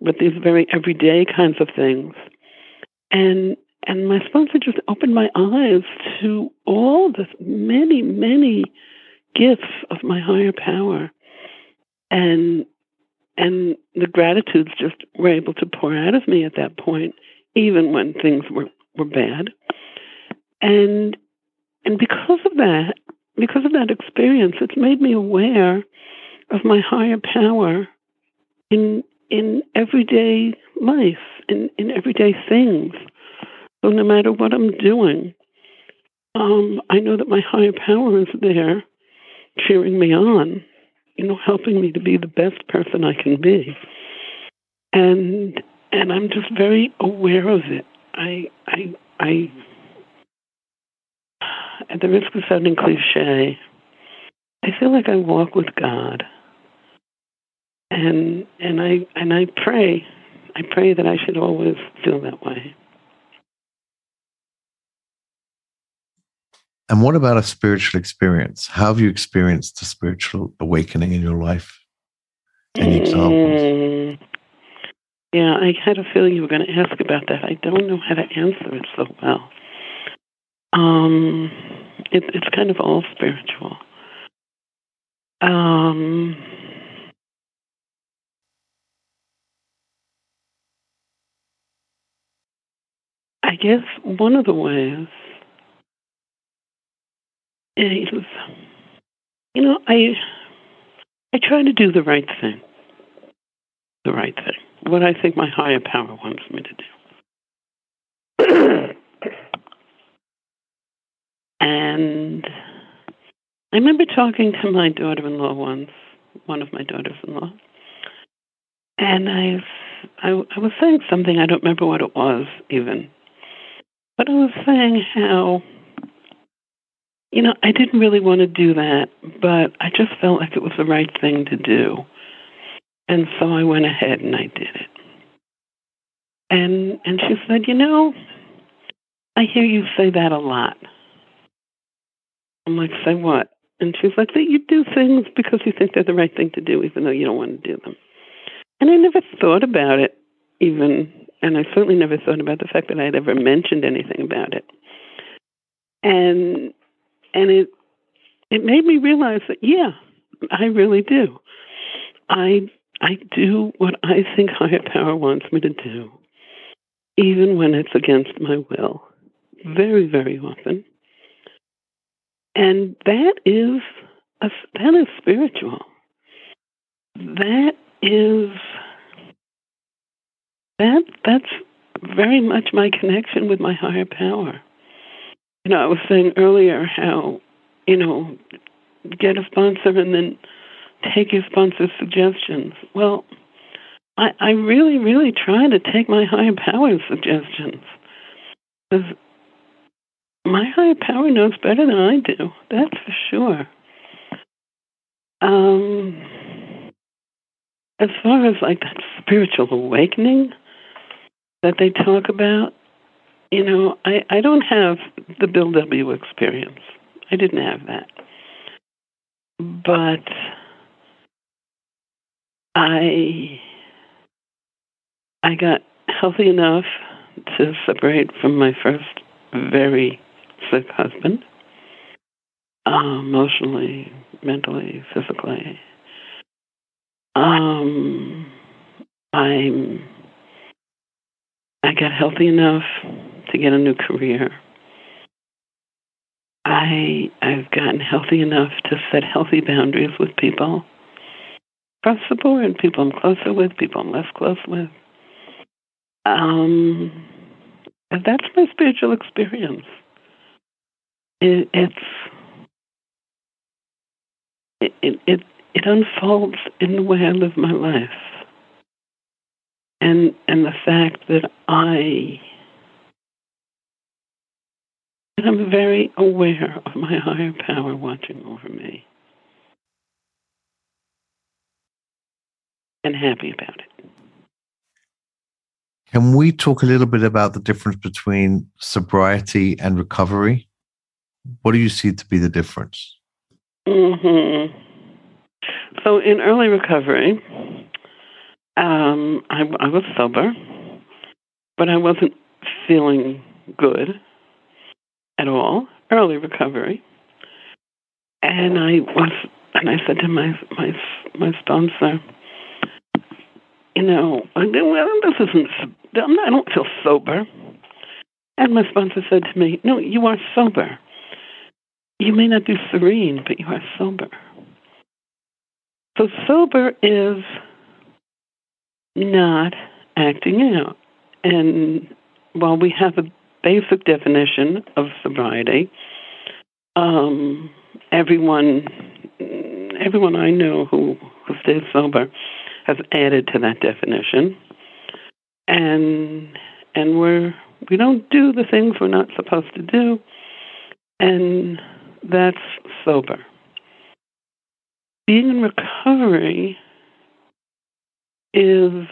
Speaker 2: but these very everyday kinds of things. And and my sponsor just opened my eyes to all the many, many gifts of my higher power. And and the gratitudes just were able to pour out of me at that point, even when things were, were bad. And and because of that, because of that experience, it's made me aware of my higher power in in everyday life, in, in everyday things. So no matter what I'm doing, um, I know that my higher power is there, cheering me on, you know, helping me to be the best person I can be. And and I'm just very aware of it. I I I at the risk of sounding cliche, I feel like I walk with God. And and I and I pray. I pray that I should always feel that way.
Speaker 1: And what about a spiritual experience? How have you experienced a spiritual awakening in your life? Any examples?
Speaker 2: Mm, yeah, I had a feeling you were going to ask about that. I don't know how to answer it so well. Um, it, it's kind of all spiritual. Um, I guess one of the ways is, you know, I I try to do the right thing. The right thing. What I think my higher power wants me to do. *coughs* and I remember talking to my daughter in law once, one of my daughters in law, and I, I, I was saying something, I don't remember what it was even, but I was saying how you know, I didn't really want to do that, but I just felt like it was the right thing to do. And so I went ahead and I did it. And and she said, "You know, I hear you say that a lot." I'm like, "Say what?" And she's like, that you do things because you think they're the right thing to do, even though you don't want to do them. And I never thought about it, even, and I certainly never thought about the fact that I'd ever mentioned anything about it. And and it it made me realize that yeah, I really do. I I do what I think higher power wants me to do, even when it's against my will. Very, very often. And that is a, that is spiritual. That is that that's very much my connection with my higher power. You know, I was saying earlier how, you know, get a sponsor and then take your sponsor's suggestions. Well, I, I really, really try to take my higher power's suggestions. Because my higher power knows better than I do. That's for sure. Um, as far as like that spiritual awakening that they talk about, you know, I, I don't have the Bill W. experience. I didn't have that. But I I got healthy enough to separate from my first very sick husband, uh, emotionally, mentally, physically. Um, I'm. I got healthy enough to get a new career. I I've gotten healthy enough to set healthy boundaries with people across the board. People I'm closer with, people I'm less close with. Um, that's my spiritual experience. It, it's it, it it it unfolds in the way I live my life, and and the fact that I that I'm very aware of my higher power watching over me. And happy about it.
Speaker 1: Can we talk a little bit about the difference between sobriety and recovery? What do you see to be the difference?
Speaker 2: Mm-hmm. So, in early recovery, um, I, I was sober, but I wasn't feeling good at all, early recovery. And I was, and I said to my my my sponsor, you know, well, this isn't. I don't feel sober. And my sponsor said to me, "No, you are sober. You may not be serene, but you are sober." So sober is not acting out. And while we have a basic definition of sobriety. Um, everyone, everyone I know who, who stays sober has added to that definition, and and we're we don't do the things we're not supposed to do, and that's sober. Being in recovery is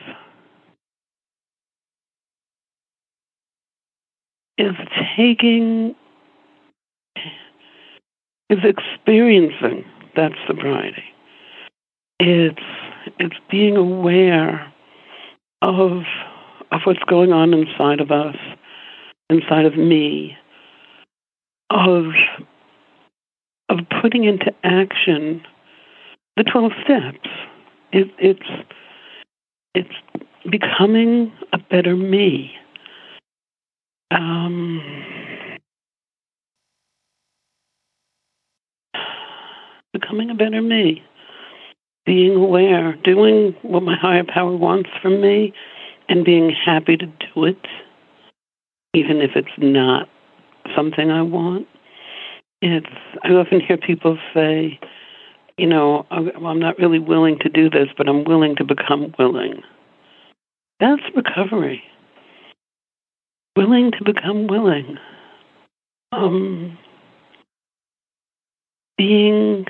Speaker 2: is taking, is experiencing that sobriety. It's it's being aware of of what's going on inside of us, inside of me, of of putting into action the twelve steps. It, it's it's becoming a better me um, becoming a better me, being aware, doing what my higher power wants from me, and being happy to do it, even if it's not something I want. It's I often hear people say, you know, I'm not really willing to do this, but I'm willing to become willing. That's recovery willing to become willing. Um, being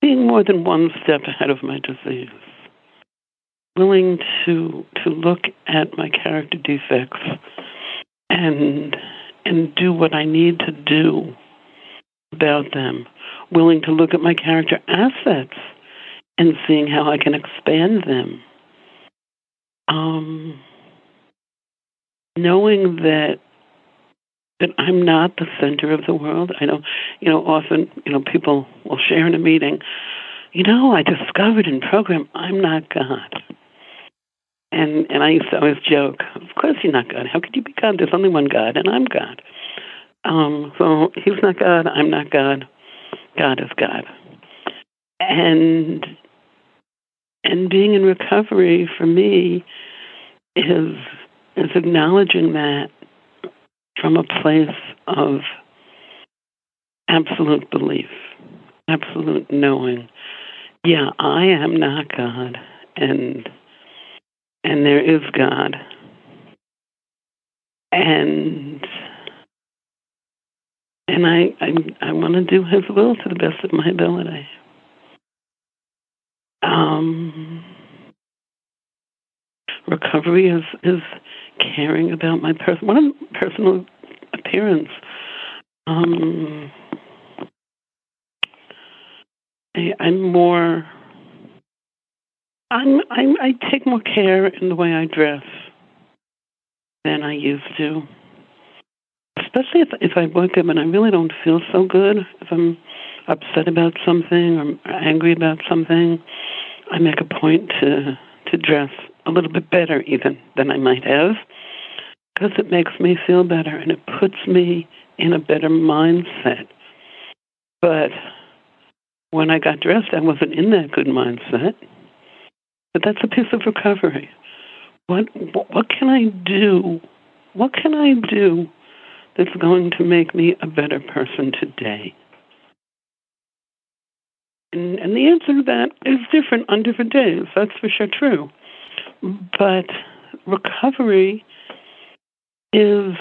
Speaker 2: being more than one step ahead of my disease. Willing to to look at my character defects and and do what I need to do about them, willing to look at my character assets and seeing how I can expand them. Um, knowing that that I'm not the center of the world. I know, you know, often, you know, people will share in a meeting, you know, I discovered in program I'm not God. And and I used to always joke, of course you're not God. How could you be God? There's only one God, and I'm God. Um, so he's not God, I'm not God. God is God. And and being in recovery for me is is acknowledging that from a place of absolute belief, absolute knowing. Yeah, I am not God, and and there is God, and and I I, I want to do His will to the best of my ability. Um, recovery is is caring about my person, one personal appearance. Um, I, I'm more. I'm, I'm. I take more care in the way I dress than I used to. Especially if if I wake up and I really don't feel so good. If I'm upset about something or angry about something, I make a point to to dress a little bit better even than I might have because it makes me feel better and it puts me in a better mindset. But when I got dressed, I wasn't in that good mindset. But that's a piece of recovery. What what, can I do? What can I do that's going to make me a better person today? And, and the answer to that is different on different days. That's for sure true. But recovery is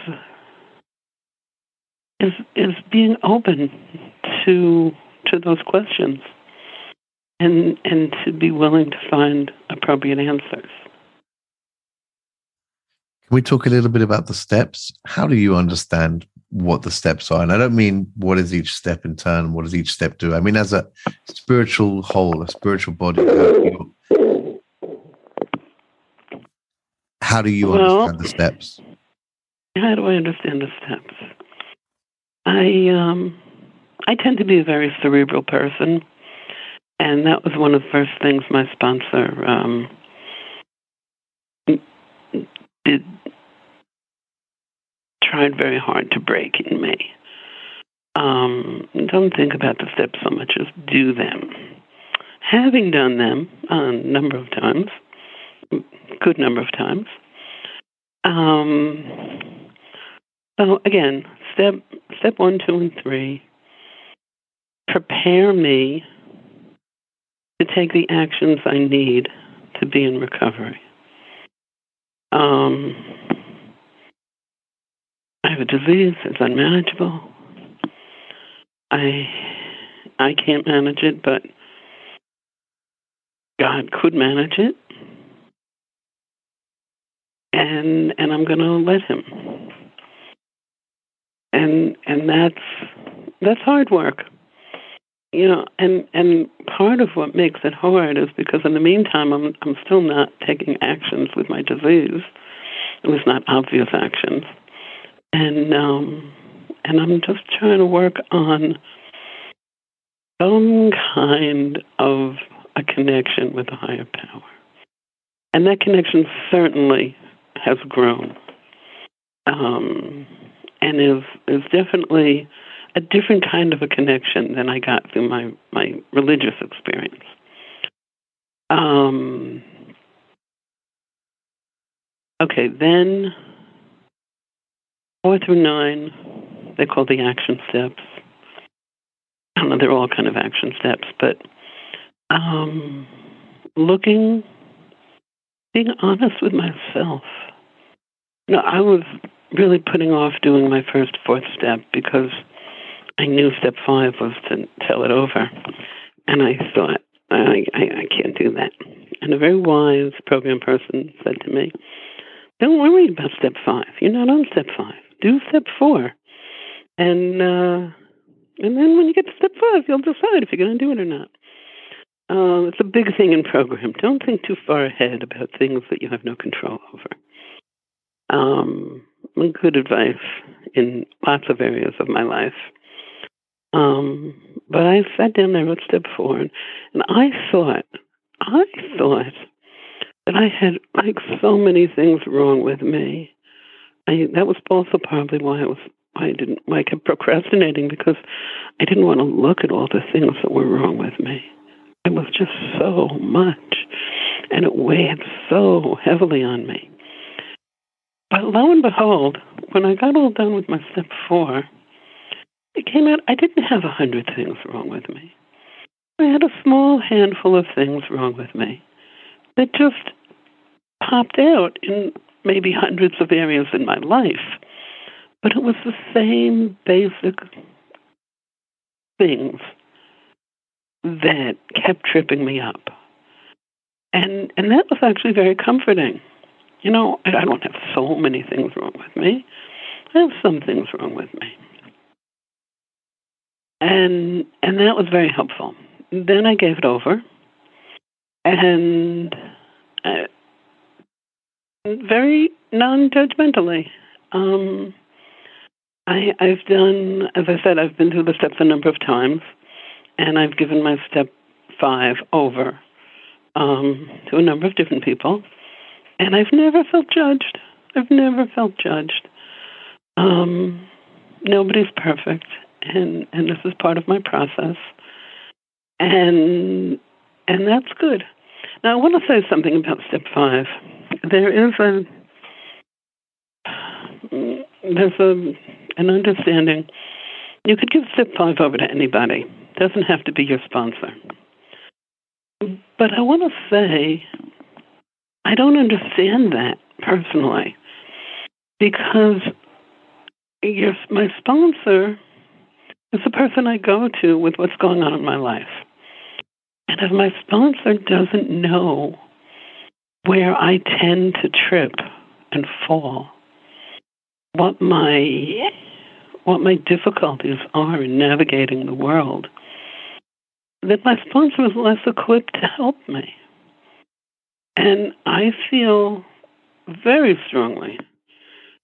Speaker 2: is is being open to to those questions and and to be willing to find appropriate answers.
Speaker 1: Can we talk a little bit about the steps? How do you understand what the steps are? And I don't mean what is each step in turn, what does each step do? I mean as a spiritual whole, a spiritual body, how do you, how do you
Speaker 2: Well-
Speaker 1: understand the steps?
Speaker 2: How do I understand the steps? I um I tend to be a very cerebral person, and that was one of the first things my sponsor um, did tried very hard to break in me. Um, don't think about the steps so much as do them. Having done them a number of times, good number of times. Um, so again, step step one, two, and three prepare me to take the actions I need to be in recovery. Um, I have a disease; it's unmanageable. I I can't manage it, but God could manage it, and and I'm going to let Him. And and that's that's hard work. You know and and part of what makes it hard is because in the meantime i'm i'm still not taking actions with my disease. It was not obvious actions and um and i'm just trying to work on some kind of a connection with a higher power and that connection certainly has grown um and is is definitely a different kind of a connection than I got through my my religious experience. Um, okay, then four through nine, they call the action steps. I don't know, they're all kind of action steps, but um, looking, being honest with myself. You know, I was really putting off doing my first fourth step because I knew step five was to tell it over. And I thought, I, I, I can't do that. And a very wise program person said to me, Don't worry about step five. You're not on step five. Do step four, and uh, and then when you get to step five, you'll decide if you're going to do it or not. Uh, it's a big thing in program. Don't think too far ahead about things that you have no control over. Um, good advice in lots of areas of my life. Um, but I sat down there with step four, and, and I thought, I thought that I had like so many things wrong with me. I that was also probably why I was I didn't why I kept procrastinating because I didn't want to look at all the things that were wrong with me. It was just so much, and it weighed so heavily on me. But lo and behold, when I got all done with my step four, it came out I didn't have a hundred things wrong with me. I had a small handful of things wrong with me that just popped out in maybe hundreds of areas in my life. But it was the same basic things that kept tripping me up. And and that was actually very comforting. You know, I, don't have so many things wrong with me. I have some things wrong with me. And and that was very helpful. Then I gave it over. And I, very non-judgmentally. Um, I, I've done, as I said, I've been through the steps a number of times, and I've given my step five over um, to a number of different people, and I've never felt judged. I've never felt judged. Um, nobody's perfect, and and this is part of my process, and and that's good. Now I want to say something about step five there is a there's a an understanding. You could give step five over to anybody. It doesn't have to be your sponsor. But I want to say I don't understand that personally because your, my sponsor is the person I go to with what's going on in my life. And if my sponsor doesn't know where I tend to trip and fall, what my what my difficulties are in navigating the world, that my sponsor is less equipped to help me. And I feel very strongly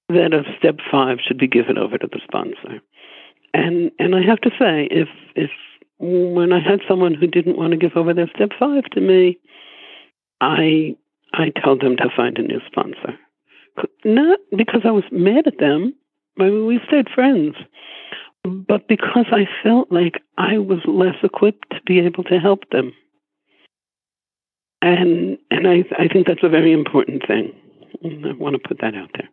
Speaker 2: that a step five should be given over to the sponsor. And and I have to say, if if when I had someone who didn't want to give over their step five to me, I I told them to find a new sponsor. Not because I was mad at them. I mean, we stayed friends. But because I felt like I was less equipped to be able to help them. And and I I think that's a very important thing. I want to put that out there.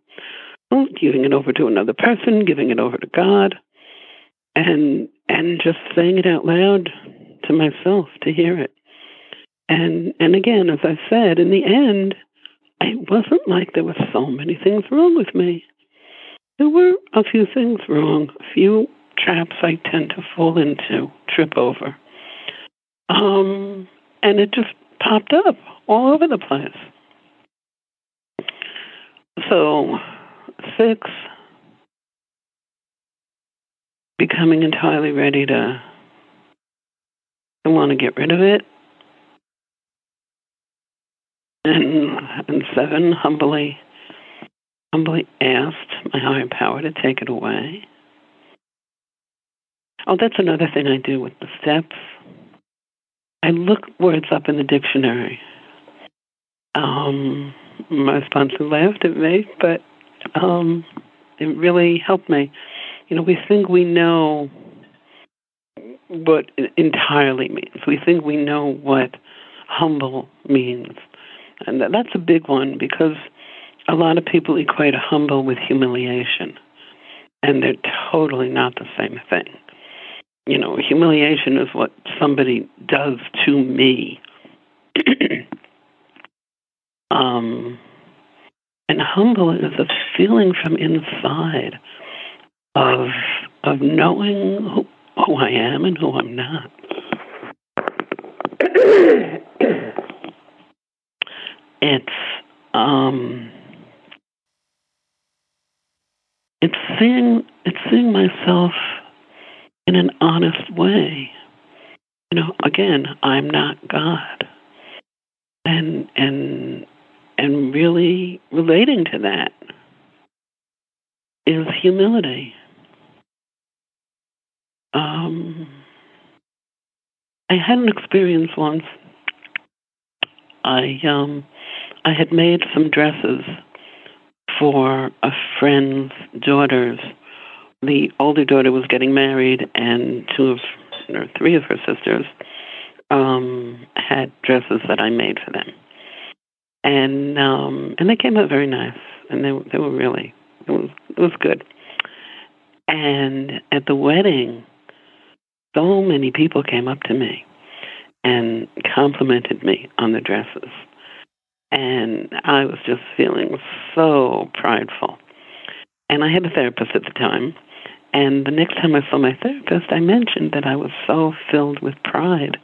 Speaker 2: Well, giving it over to another person, giving it over to God, and and just saying it out loud to myself to hear it. And and again, as I said, in the end, it wasn't like there were so many things wrong with me. There were a few things wrong, a few traps I tend to fall into, trip over. Um, and it just popped up all over the place. So, six, becoming entirely ready to, to want to get rid of it and, *laughs* and seven humbly humbly asked my higher power to take it away. Oh, that's another thing I do with the steps. I look words up in the dictionary. Um, my sponsor laughed at me, but um, it really helped me. You know, we think we know what entirely means. We think we know what humble means. And that's a big one because a lot of people equate humble with humiliation, and they're totally not the same thing. You know, humiliation is what somebody does to me. *clears throat* um, and humble is a feeling from inside of of knowing who, who I am and who I'm not. *clears throat* it's um, it's seeing it's seeing myself in an honest way. You know, again, I'm not God. And and and really relating to that is humility. Um, I had an experience once. I um, I had made some dresses for a friend's daughters. The older daughter was getting married, and two of or three of her sisters um, had dresses that I made for them, and um, and they came out very nice, and they they were really it was it was good. And at the wedding, so many people came up to me and complimented me on the dresses. And I was just feeling so prideful. And I had a therapist at the time. And the next time I saw my therapist, I mentioned that I was so filled with pride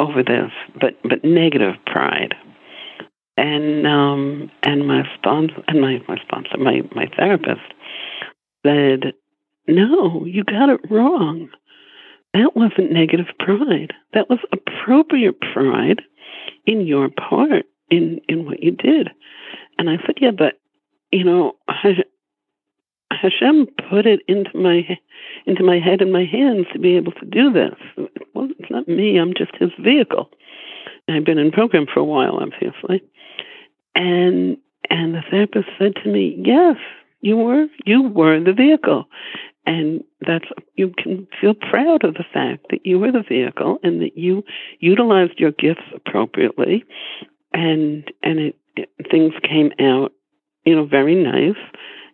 Speaker 2: over this, but but negative pride. And um and my sponsor and my my sponsor, my my therapist said, "No, you got it wrong that wasn't negative pride. That was appropriate pride in your part in in what you did. And I said, yeah, but you know, Hashem put it into my into my head and my hands to be able to do this. Well, it's not me. I'm just his vehicle. I've been in program for a while, obviously. And and the therapist said to me, "Yes, you were you were the vehicle, and that's you can feel proud of the fact that you were the vehicle and that you utilized your gifts appropriately and and it, it, things came out you know very nice.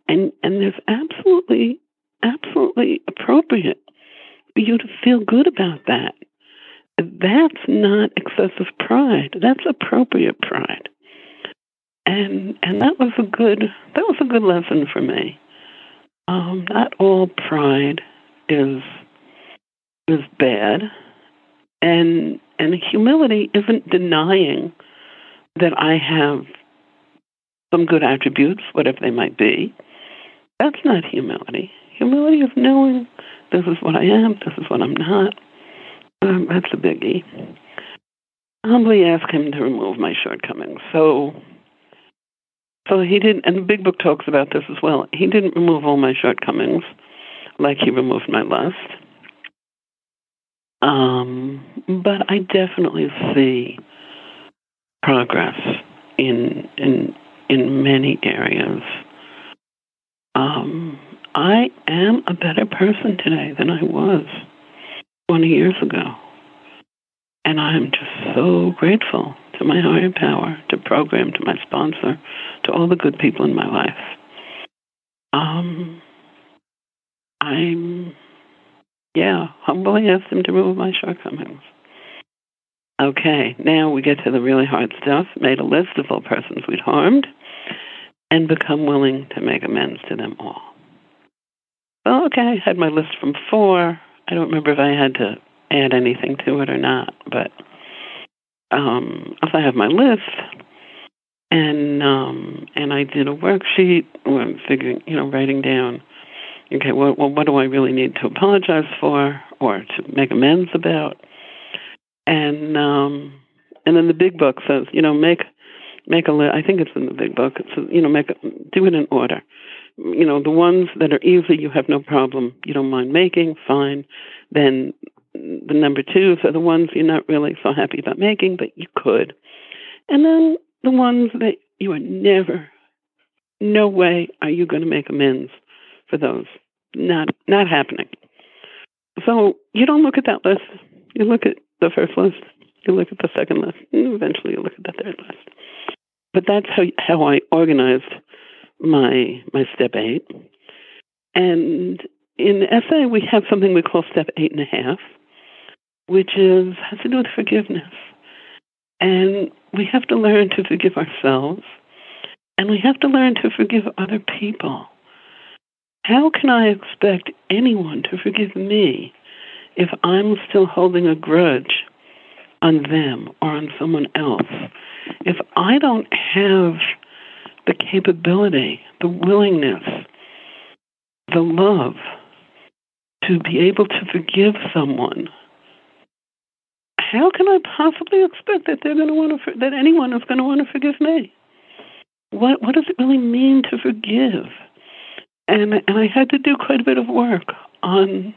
Speaker 2: And and there's absolutely absolutely appropriate for you to feel good about that. That's not excessive pride. That's appropriate pride. And and that was a good that was a good lesson for me. Um, not all pride is is bad, and and humility isn't denying that I have some good attributes, whatever they might be. That's not humility. Humility is knowing this is what I am, this is what I'm not. Um, that's a biggie. Humbly ask him to remove my shortcomings. So so he didn't, and the big book talks about this as well. He didn't remove all my shortcomings like he removed my lust. Um, but I definitely see progress in in in many areas. Um, I am a better person today than I was 20 years ago. And I'm just so grateful to my higher power, to program, to my sponsor, to all the good people in my life. Um, I'm, yeah, humbly asked them to remove my shortcomings. Okay, now we get to the really hard stuff. Made a list of all persons we'd harmed and become willing to make amends to them all. Well, okay, I had my list from four. I don't remember if I had to add anything to it or not, but um, I have my list, and um, and I did a worksheet I'm figuring, you know, writing down, okay, what well, what do I really need to apologize for or to make amends about, and um, and then the big book says, you know, make make a list. I think it's in the big book. It says, you know, make a, do it in order. You know, the ones that are easy, you have no problem, you don't mind making, fine. Then the number twos are the ones you're not really so happy about making, but you could. And then the ones that you are never, no way are you going to make amends for those. Not not happening. So you don't look at that list. You look at the first list. You look at the second list. And eventually, you look at the third list. But that's how how I organized my my step eight. And in SA, we have something we call step eight and a half, which is has to do with forgiveness. And we have to learn to forgive ourselves, and we have to learn to forgive other people. How can I expect anyone to forgive me if I'm still holding a grudge on them or on someone else? If I don't have the capability, the willingness the love to be able to forgive someone, how can I possibly expect that they're going to want to that anyone is going to want to forgive me? What what does it really mean to forgive? And and I had to do quite a bit of work on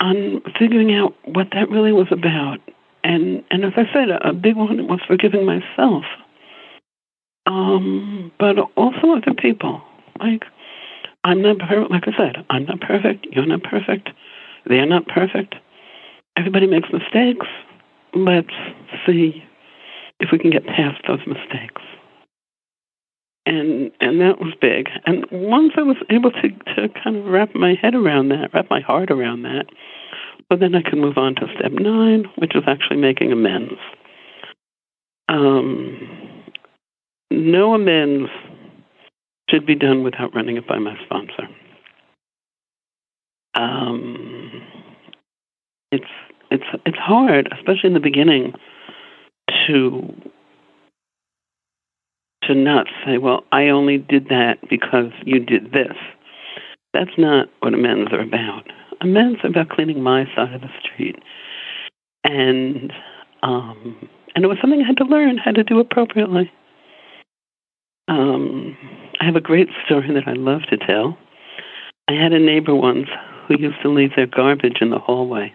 Speaker 2: on figuring out what that really was about. And and as I said, a, big one was forgiving myself, um, but also other people. Like I'm not perfect. Like I said, I'm not perfect. You're not perfect. They're not perfect. Everybody makes mistakes. Let's see if we can get past those mistakes. And and that was big. And once I was able to to kind of wrap my head around that, wrap my heart around that, well, then I could move on to step nine, which is actually making amends. Um, no amends should be done without running it by my sponsor. Um, it's it's it's hard, especially in the beginning, to to not say, "Well, I only did that because you did this." That's not what amends are about. Amends are about cleaning my side of the street, and um, and it was something I had to learn how to do appropriately. Um, I have a great story that I love to tell. I had a neighbor once who used to leave their garbage in the hallway,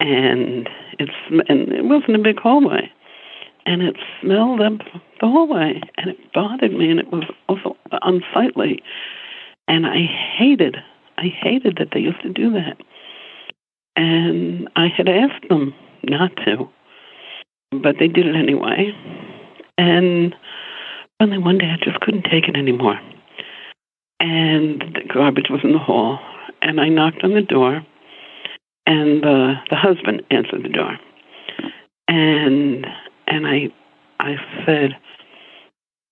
Speaker 2: and it's and it wasn't a big hallway, and it smelled up the hallway, and it bothered me, and it was also unsightly, and I hated I hated that they used to do that, and I had asked them not to, but they did it anyway, and Finally, one day I just couldn't take it anymore. And the garbage was in the hall. And I knocked on the door, and the the husband answered the door. And and I I said,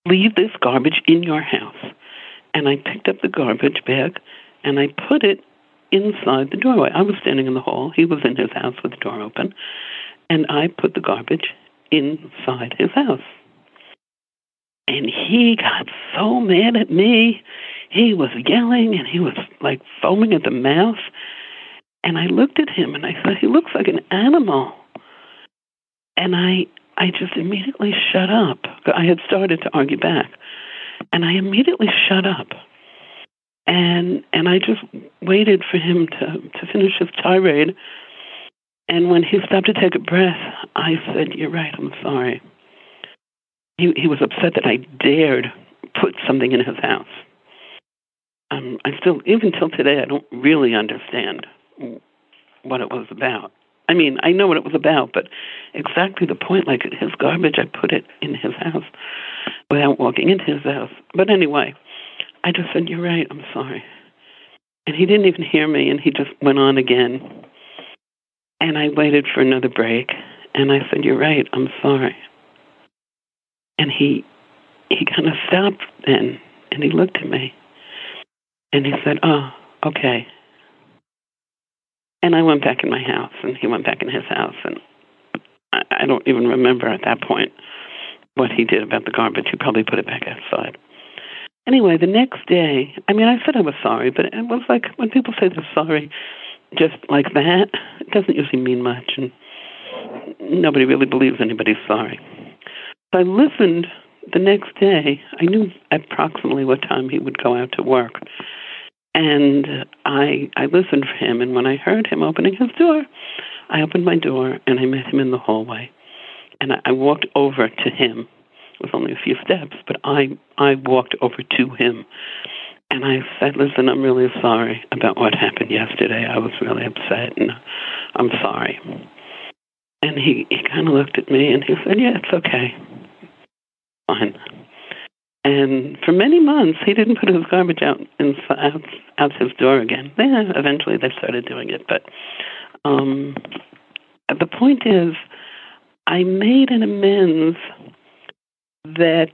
Speaker 2: Leave this garbage in your house. And I picked up the garbage bag and I put it inside the doorway. I was standing in the hall. He was in his house with the door open. And I put the garbage inside his house. And he got so mad at me. He was yelling and he was like foaming at the mouth. And I looked at him and I said, He looks like an animal. And I I just immediately shut up. I had started to argue back. And I immediately shut up. And and I just waited for him to, to finish his tirade. And when he stopped to take a breath, I said, You're right, I'm sorry he, he was upset that I dared put something in his house. Um, I still, even till today, I don't really understand what it was about. I mean, I know what it was about, but exactly the point, like his garbage, I put it in his house without walking into his house. But anyway, I just said, You're right, I'm sorry. And he didn't even hear me, and he just went on again. And I waited for another break, and I said, You're right, I'm sorry. And he he kind of stopped then and he looked at me and he said, Oh, okay. And I went back in my house and he went back in his house and I, I don't even remember at that point what he did about the garbage. He probably put it back outside. Anyway, the next day, I mean, I said I was sorry, but it was like when people say they're sorry just like that, it doesn't usually mean much, and nobody really believes anybody's sorry. I listened the next day. I knew approximately what time he would go out to work. And I I listened for him and when I heard him opening his door, I opened my door and I met him in the hallway. And I, I walked over to him. It was only a few steps, but I I walked over to him and I said, Listen, I'm really sorry about what happened yesterday. I was really upset and I'm sorry. And he, he kind of looked at me and he said, Yeah, it's okay fine. And for many months, he didn't put his garbage out in, out, out his door again. Then eventually they started doing it. But um, the point is, I made an amends that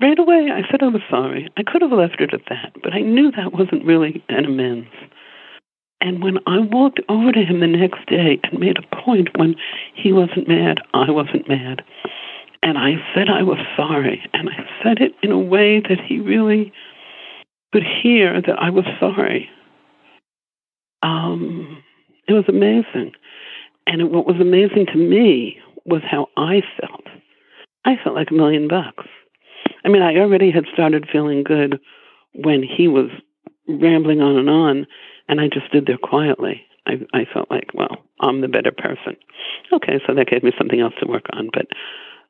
Speaker 2: right away I said I was sorry. I could have left it at that, but I knew that wasn't really an amends. And when I walked over to him the next day and made a point when he wasn't mad, I wasn't mad. And I said I was sorry. And I said it in a way that he really could hear that I was sorry. Um, it was amazing. And what was amazing to me was how I felt. I felt like a million bucks. I mean, I already had started feeling good when he was rambling on and on, and I just stood there quietly. I, I felt like, well, I'm the better person. Okay, so that gave me something else to work on. But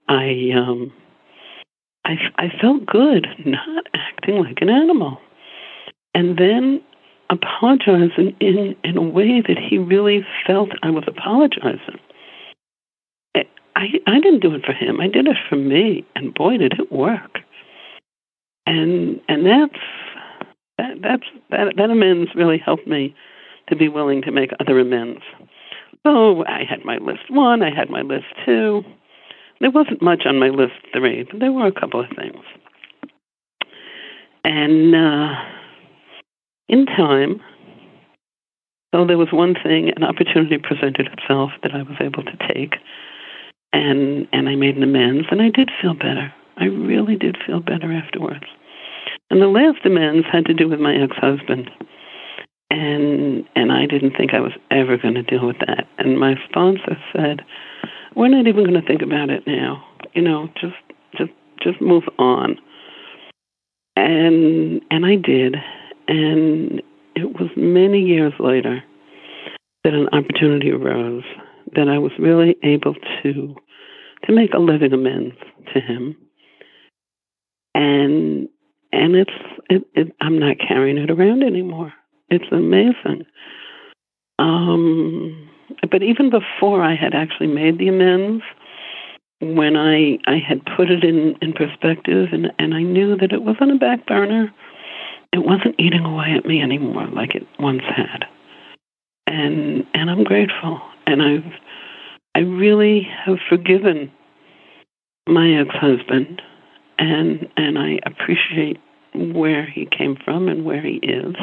Speaker 2: I, um, I, I felt good not acting like an animal, and then apologizing in in a way that he really felt I was apologizing. I I didn't do it for him. I did it for me, and boy, did it work. And and that's that that's that that amends really helped me to be willing to make other amends. So I had my list one, I had my list two. There wasn't much on my list three, but there were a couple of things. And uh, in time, so there was one thing, an opportunity presented itself that I was able to take, and and I made an amends, and I did feel better. I really did feel better afterwards. And the last amends had to do with my ex-husband, and and I didn't think I was ever going to deal with that. And my sponsor said, "We're not even going to think about it now. You know, just just just move on." And and I did, and it was many years later that an opportunity arose that I was really able to to make a living amends to him. And and it's it, it, I'm not carrying it around anymore. It's amazing. Um, but even before I had actually made the amends, when I I had put it in in perspective and and I knew that it was on a back burner, it wasn't eating away at me anymore like it once had. And and I'm grateful. And I've I really have forgiven my ex-husband and and I appreciate where he came from and where he is.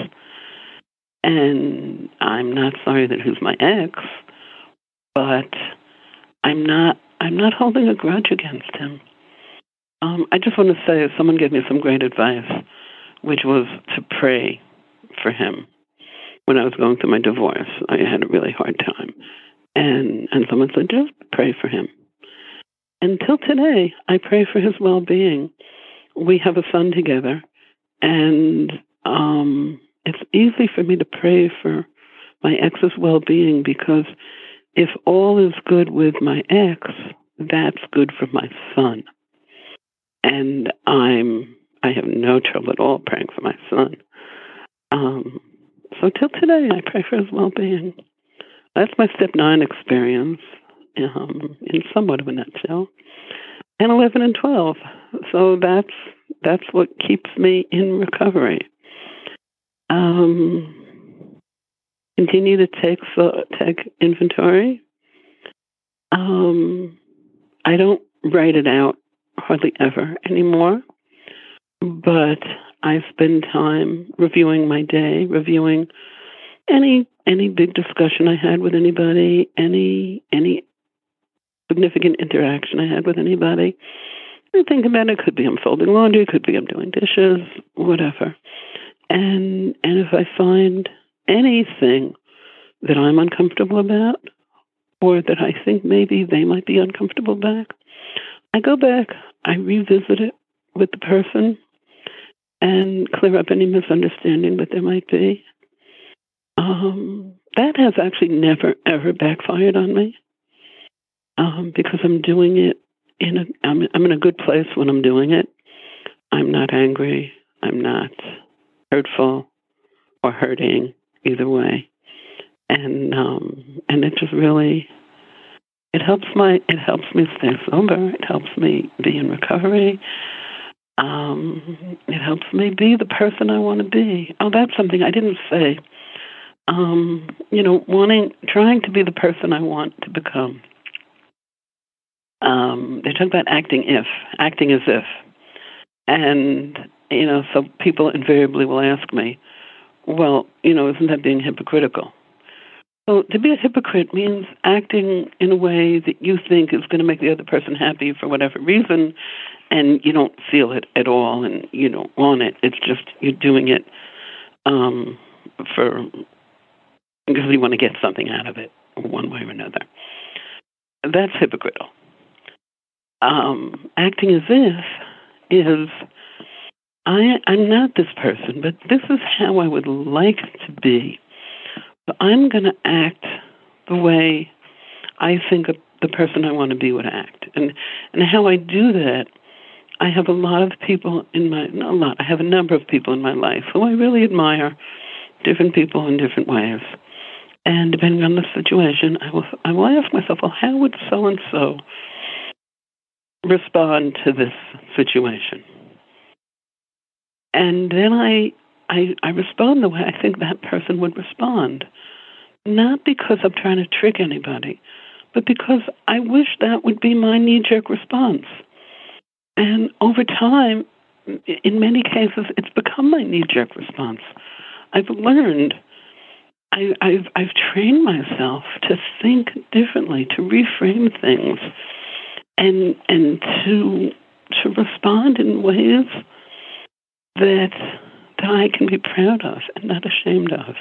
Speaker 2: And I'm not sorry that he's my ex, but I'm not I'm not holding a grudge against him. Um, I just want to say someone gave me some great advice, which was to pray for him when I was going through my divorce. I had a really hard time. And and someone said, just pray for him. Until today, I pray for his well being. We have a son together, and um, it's easy for me to pray for my ex's well being because if all is good with my ex, that's good for my son. And I'm I have no trouble at all praying for my son. Um, so till today, I pray for his well being. That's my step nine experience um, in somewhat of a nutshell. And 11 and 12. So that's that's what keeps me in recovery. Um, continue to take take inventory. Um, I don't write it out hardly ever anymore, but I spend time reviewing my day, reviewing any any big discussion I had with anybody, any any significant interaction I had with anybody. I think about it. Could be I'm folding laundry. Could be I'm doing dishes. Whatever. And and if I find anything that I'm uncomfortable about, or that I think maybe they might be uncomfortable back, I go back. I revisit it with the person and clear up any misunderstanding that there might be. Um, that has actually never ever backfired on me um, because I'm doing it in a I'm I'm in a good place when I'm doing it. I'm not angry. I'm not hurtful or hurting either way, and um, and it just really it helps my it helps me stay sober. It helps me be in recovery. Um, it helps me be the person I want to be. Oh, that's something I didn't say. Um, you know, wanting, trying to be the person I want to become. Um, they talk about acting if, acting as if. And, you know, so people invariably will ask me, well, you know, isn't that being hypocritical? So to be a hypocrite means acting in a way that you think is going to make the other person happy for whatever reason, and you don't feel it at all, and you don't want it. It's just you're doing it um, for because you want to get something out of it, one way or another. That's hypocritical. Um, acting as if is I, I'm not this person, but this is how I would like to be. But I'm going to act the way I think the person I want to be would act. And and how I do that, I have a lot of people in my not a lot. I have a number of people in my life who I really admire, different people in different ways. And depending on the situation, I will I will ask myself, well, how would so and so respond to this situation? And then I, I, I respond the way I think that person would respond. Not because I'm trying to trick anybody, but because I wish that would be my knee jerk response. And over time, in many cases, it's become my knee jerk response. I've learned, I, I've, I've trained myself to think differently, to reframe things, and, and to, to respond in ways that that I can be proud of and not ashamed of.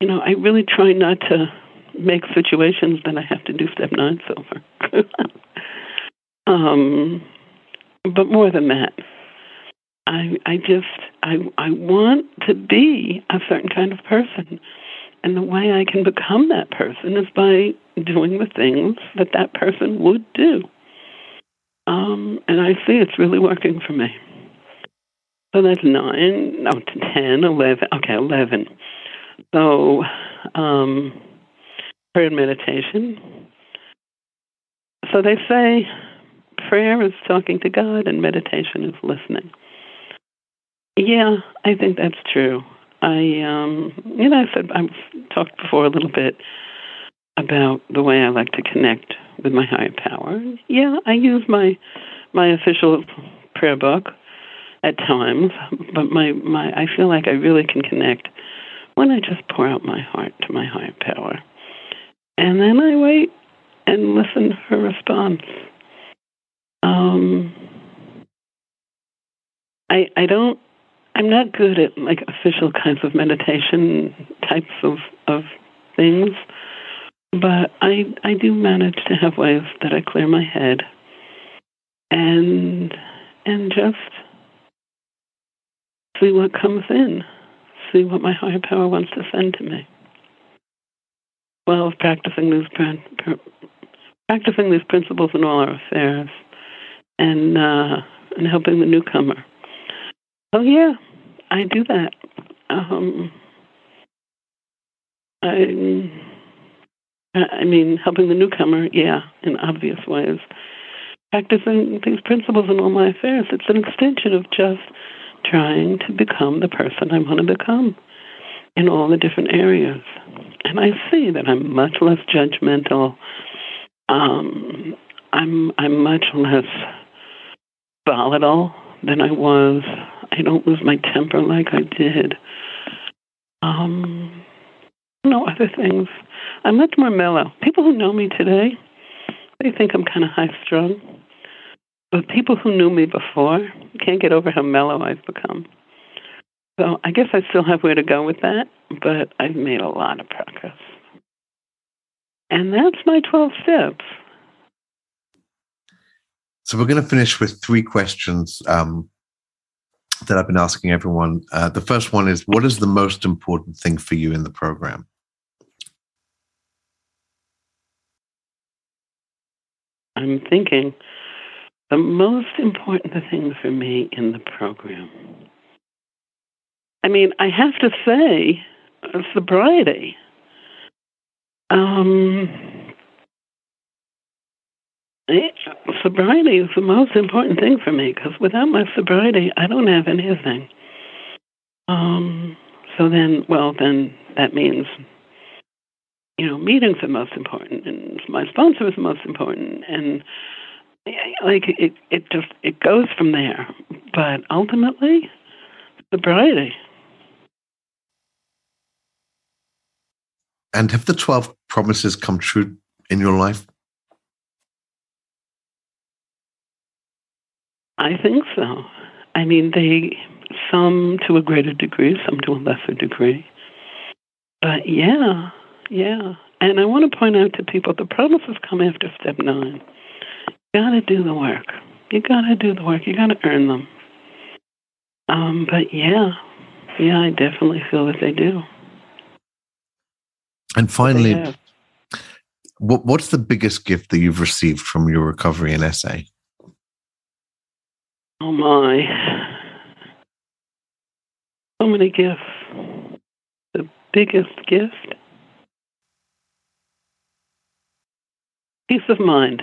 Speaker 2: You know, I really try not to make situations that I have to do step nine over. *laughs* um, but more than that, I I just I I want to be a certain kind of person, and the way I can become that person is by doing the things that that person would do. Um, and I see it's really working for me. So that's nine, no, 10, 11. Okay, 11. So, um, prayer and meditation. So they say prayer is talking to God and meditation is listening. Yeah, I think that's true. I, um, you know, I said I've talked before a little bit about the way I like to connect with my higher power. Yeah, I use my my official prayer book at times, but my, my I feel like I really can connect when I just pour out my heart to my higher power. And then I wait and listen for response. Um, I I don't I'm not good at like official kinds of meditation types of, of things, but I I do manage to have ways that I clear my head and and just see what comes in, see what my higher power wants to send to me. Well, practicing these practicing these principles in all our affairs, and uh, and helping the newcomer. Oh yeah, I do that. Um, I, I mean, helping the newcomer, yeah, in obvious ways. Practicing these principles in all my affairs. It's an extension of just trying to become the person I want to become in all the different areas. And I see that I'm much less judgmental. Um, I'm I'm much less volatile than I was. I don't lose my temper like I did. Um, no other things. I'm much more mellow. People who know me today, they think I'm kind of high strung. But people who knew me before can't get over how mellow I've become. So I guess I still have where to go with that, but I've made a lot of progress. And that's my 12 steps.
Speaker 1: So we're going to finish with three questions um, that I've been asking everyone. Uh, the first one is What is the most important thing for you in the program?
Speaker 2: I'm thinking the most important thing for me in the program. I mean, I have to say, uh, sobriety. Um, it, sobriety is the most important thing for me because without my sobriety, I don't have anything. Um, so then, well, then that means, you know, meetings are most important, and my sponsor is most important, and like it it just it goes from there but ultimately sobriety
Speaker 1: and have the 12 promises come true in your life?
Speaker 2: I think so. I mean, they, some to a greater degree, some to a lesser degree. But yeah, yeah. And I want to point out to people the promises come after step nine. You got to do the work. You got to do the work. You got to earn them. Um, but yeah, yeah, I definitely feel that they do.
Speaker 1: And finally, what, what's the biggest gift that you've received from your recovery in SA?
Speaker 2: Oh my. So many gifts. The biggest gift? Peace of mind.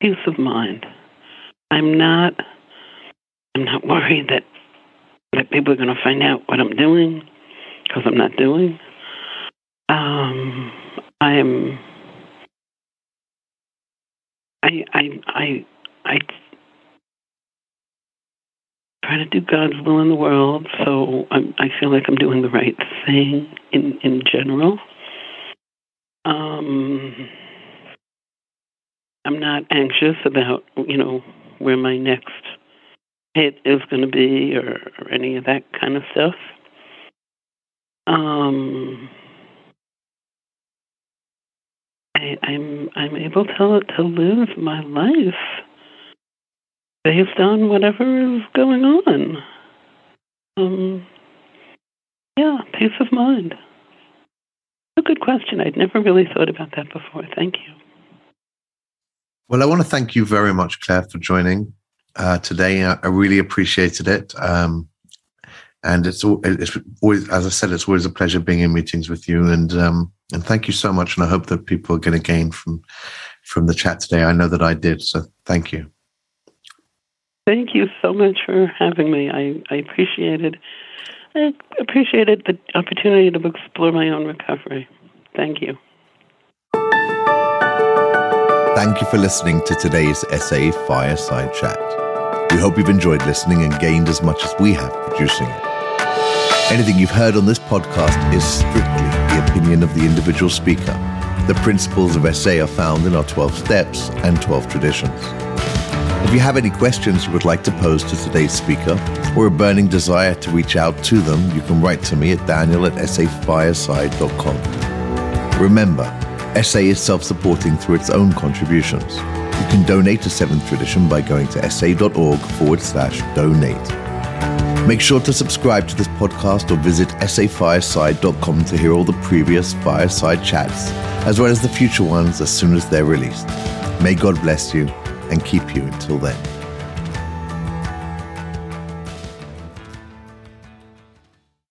Speaker 2: Peace of mind. I'm not I'm not worried that that people are going to find out what I'm doing because I'm not doing. Um, I'm. I I I I try to do God's will in the world, so I'm, I feel like I'm doing the right thing in in general. Um, I'm not anxious about you know where my next hit is going to be or, or any of that kind of stuff. Um, I, I'm I'm able to to live my life based on whatever is going on. Um, yeah, peace of mind. A good question. I'd never really thought about that before. Thank you.
Speaker 1: Well, I want to thank you very much, Claire, for joining uh, today. I, really appreciated it. Um, and it's, it's always, as I said, it's always a pleasure being in meetings with you. And um, and thank you so much. And I hope that people are going to gain from from the chat today. I know that I did. So thank you.
Speaker 2: Thank you so much for having me. I, I appreciated I appreciated the opportunity to explore my own recovery. Thank you.
Speaker 1: Thank you for listening to today's SA Fireside Chat. We hope you've enjoyed listening and gained as much as we have producing it. Anything you've heard on this podcast is strictly the opinion of the individual speaker. The principles of SA are found in our 12 steps and 12 traditions. If you have any questions you would like to pose to today's speaker, or a burning desire to reach out to them, you can write to me at daniel at safireside.com. Remember, SA is self supporting through its own contributions. You can donate to Seventh Tradition by going to sa.org forward slash donate. Make sure to subscribe to this podcast or visit safireside.com to hear all the previous fireside chats, as well as the future ones as soon as they're released. May God bless you and keep you until then.